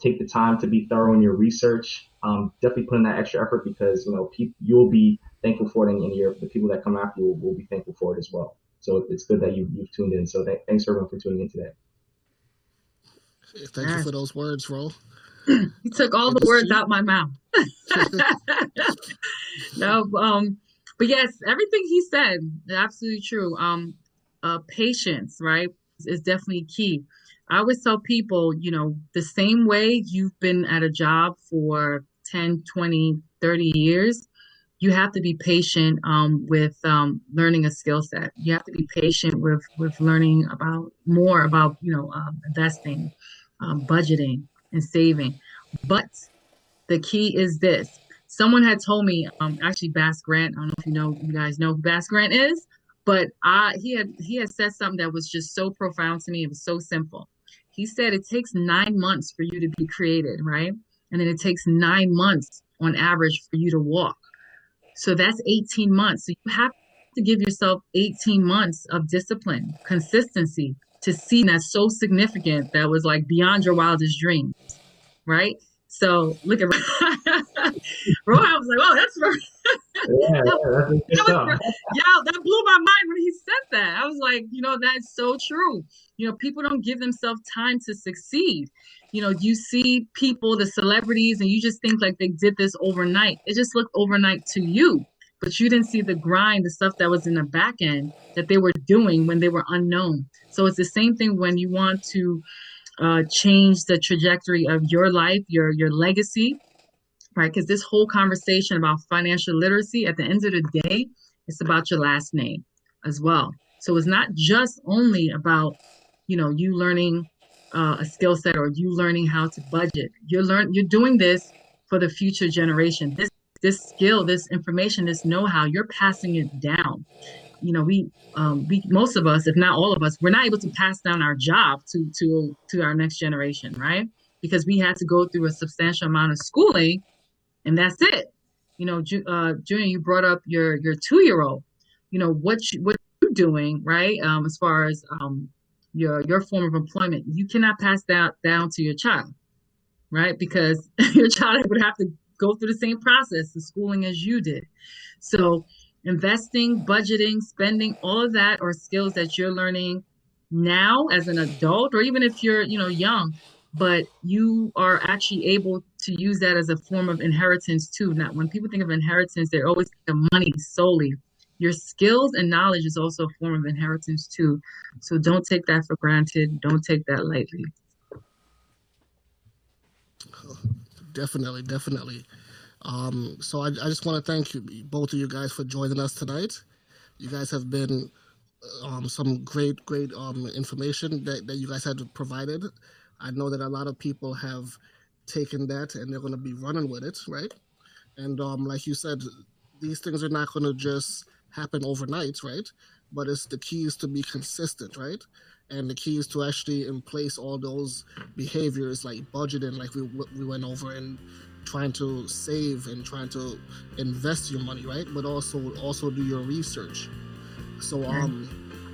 Take the time to be thorough in your research. Um, definitely put in that extra effort because you know pe- you'll be thankful for it, and your the people that come after you will, will be thankful for it as well. So it's good that you, you've tuned in. So th- thanks everyone for tuning in today. Thank you for those words, Ro. He *clears throat* took all the words out my mouth. *laughs* no, um, but yes, everything he said, absolutely true. Um, uh, patience, right, is definitely key. I always tell people, you know, the same way you've been at a job for 10, 20, 30 years, you have to be patient um, with um, learning a skill set. You have to be patient with with learning about more about you know um, investing, um, budgeting, and saving. But the key is this: someone had told me, um, actually, Bass Grant. I don't know if you know, you guys know who Bass Grant is, but I he had he had said something that was just so profound to me. It was so simple. He said it takes nine months for you to be created, right? And then it takes nine months on average for you to walk. So that's 18 months. So you have to give yourself 18 months of discipline, consistency to see that's so significant that was like beyond your wildest dreams, right? So look at *laughs* Rohan was like, "Oh, that's *laughs* right." Yeah, yeah, that, was, yeah, that blew my mind when he said that. I was like, you know, that's so true. You know, people don't give themselves time to succeed. You know, you see people, the celebrities, and you just think like they did this overnight. It just looked overnight to you, but you didn't see the grind, the stuff that was in the back end that they were doing when they were unknown. So it's the same thing when you want to uh, change the trajectory of your life, your your legacy, right? Because this whole conversation about financial literacy, at the end of the day, it's about your last name as well. So it's not just only about, you know, you learning uh, a skill set or you learning how to budget. You're learn you're doing this for the future generation. This this skill, this information, this know-how, you're passing it down. You know, we um, we most of us, if not all of us, we're not able to pass down our job to to to our next generation, right? Because we had to go through a substantial amount of schooling and that's it. You know, uh, Junior, you brought up your your two year old. You know what you, what you're doing right um, as far as um, your your form of employment. You cannot pass that down to your child, right? Because *laughs* your child would have to go through the same process of schooling as you did. So investing, budgeting, spending, all of that are skills that you're learning now as an adult, or even if you're you know young but you are actually able to use that as a form of inheritance too. Now, when people think of inheritance, they're always think of money solely. Your skills and knowledge is also a form of inheritance too. So don't take that for granted. Don't take that lightly. Definitely, definitely. Um, so I, I just want to thank you, both of you guys, for joining us tonight. You guys have been um, some great, great um, information that, that you guys had provided. I know that a lot of people have taken that and they're going to be running with it, right? And um, like you said, these things are not going to just happen overnight, right? But it's the key is to be consistent, right? And the key is to actually in place all those behaviors like budgeting, like we we went over, and trying to save and trying to invest your money, right? But also also do your research. So um,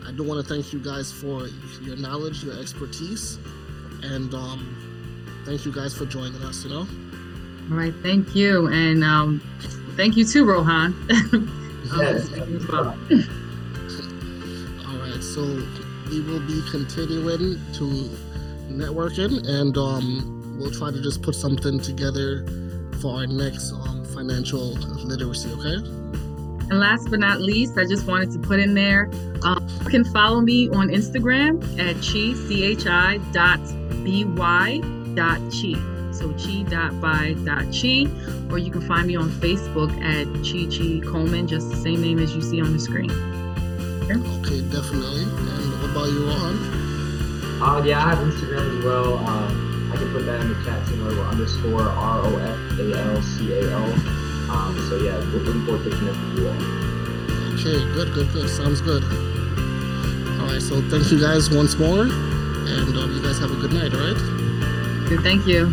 I do want to thank you guys for your knowledge, your expertise, and um, thank you guys for joining us. You know. All right, thank you, and um, thank you too, Rohan. *laughs* Yes. All right, so we will be continuing to networking, and um, we'll try to just put something together for our next um, financial literacy. Okay. And last but not least, I just wanted to put in there, um, you can follow me on Instagram at chi, C-H-I dot B-Y dot chi. So chi dot by dot chi, or you can find me on Facebook at Chi Chi Coleman, just the same name as you see on the screen. Okay, okay definitely. And what about you, Ron? Uh, yeah, I have Instagram as well. Um, I can put that in the chat too, with underscore R O F A L C A L. Um, so yeah, we're looking forward to connecting with you all. Okay, good, good, good. Sounds good. All right, so thank you guys once more, and um, you guys have a good night. All right. Good, thank you.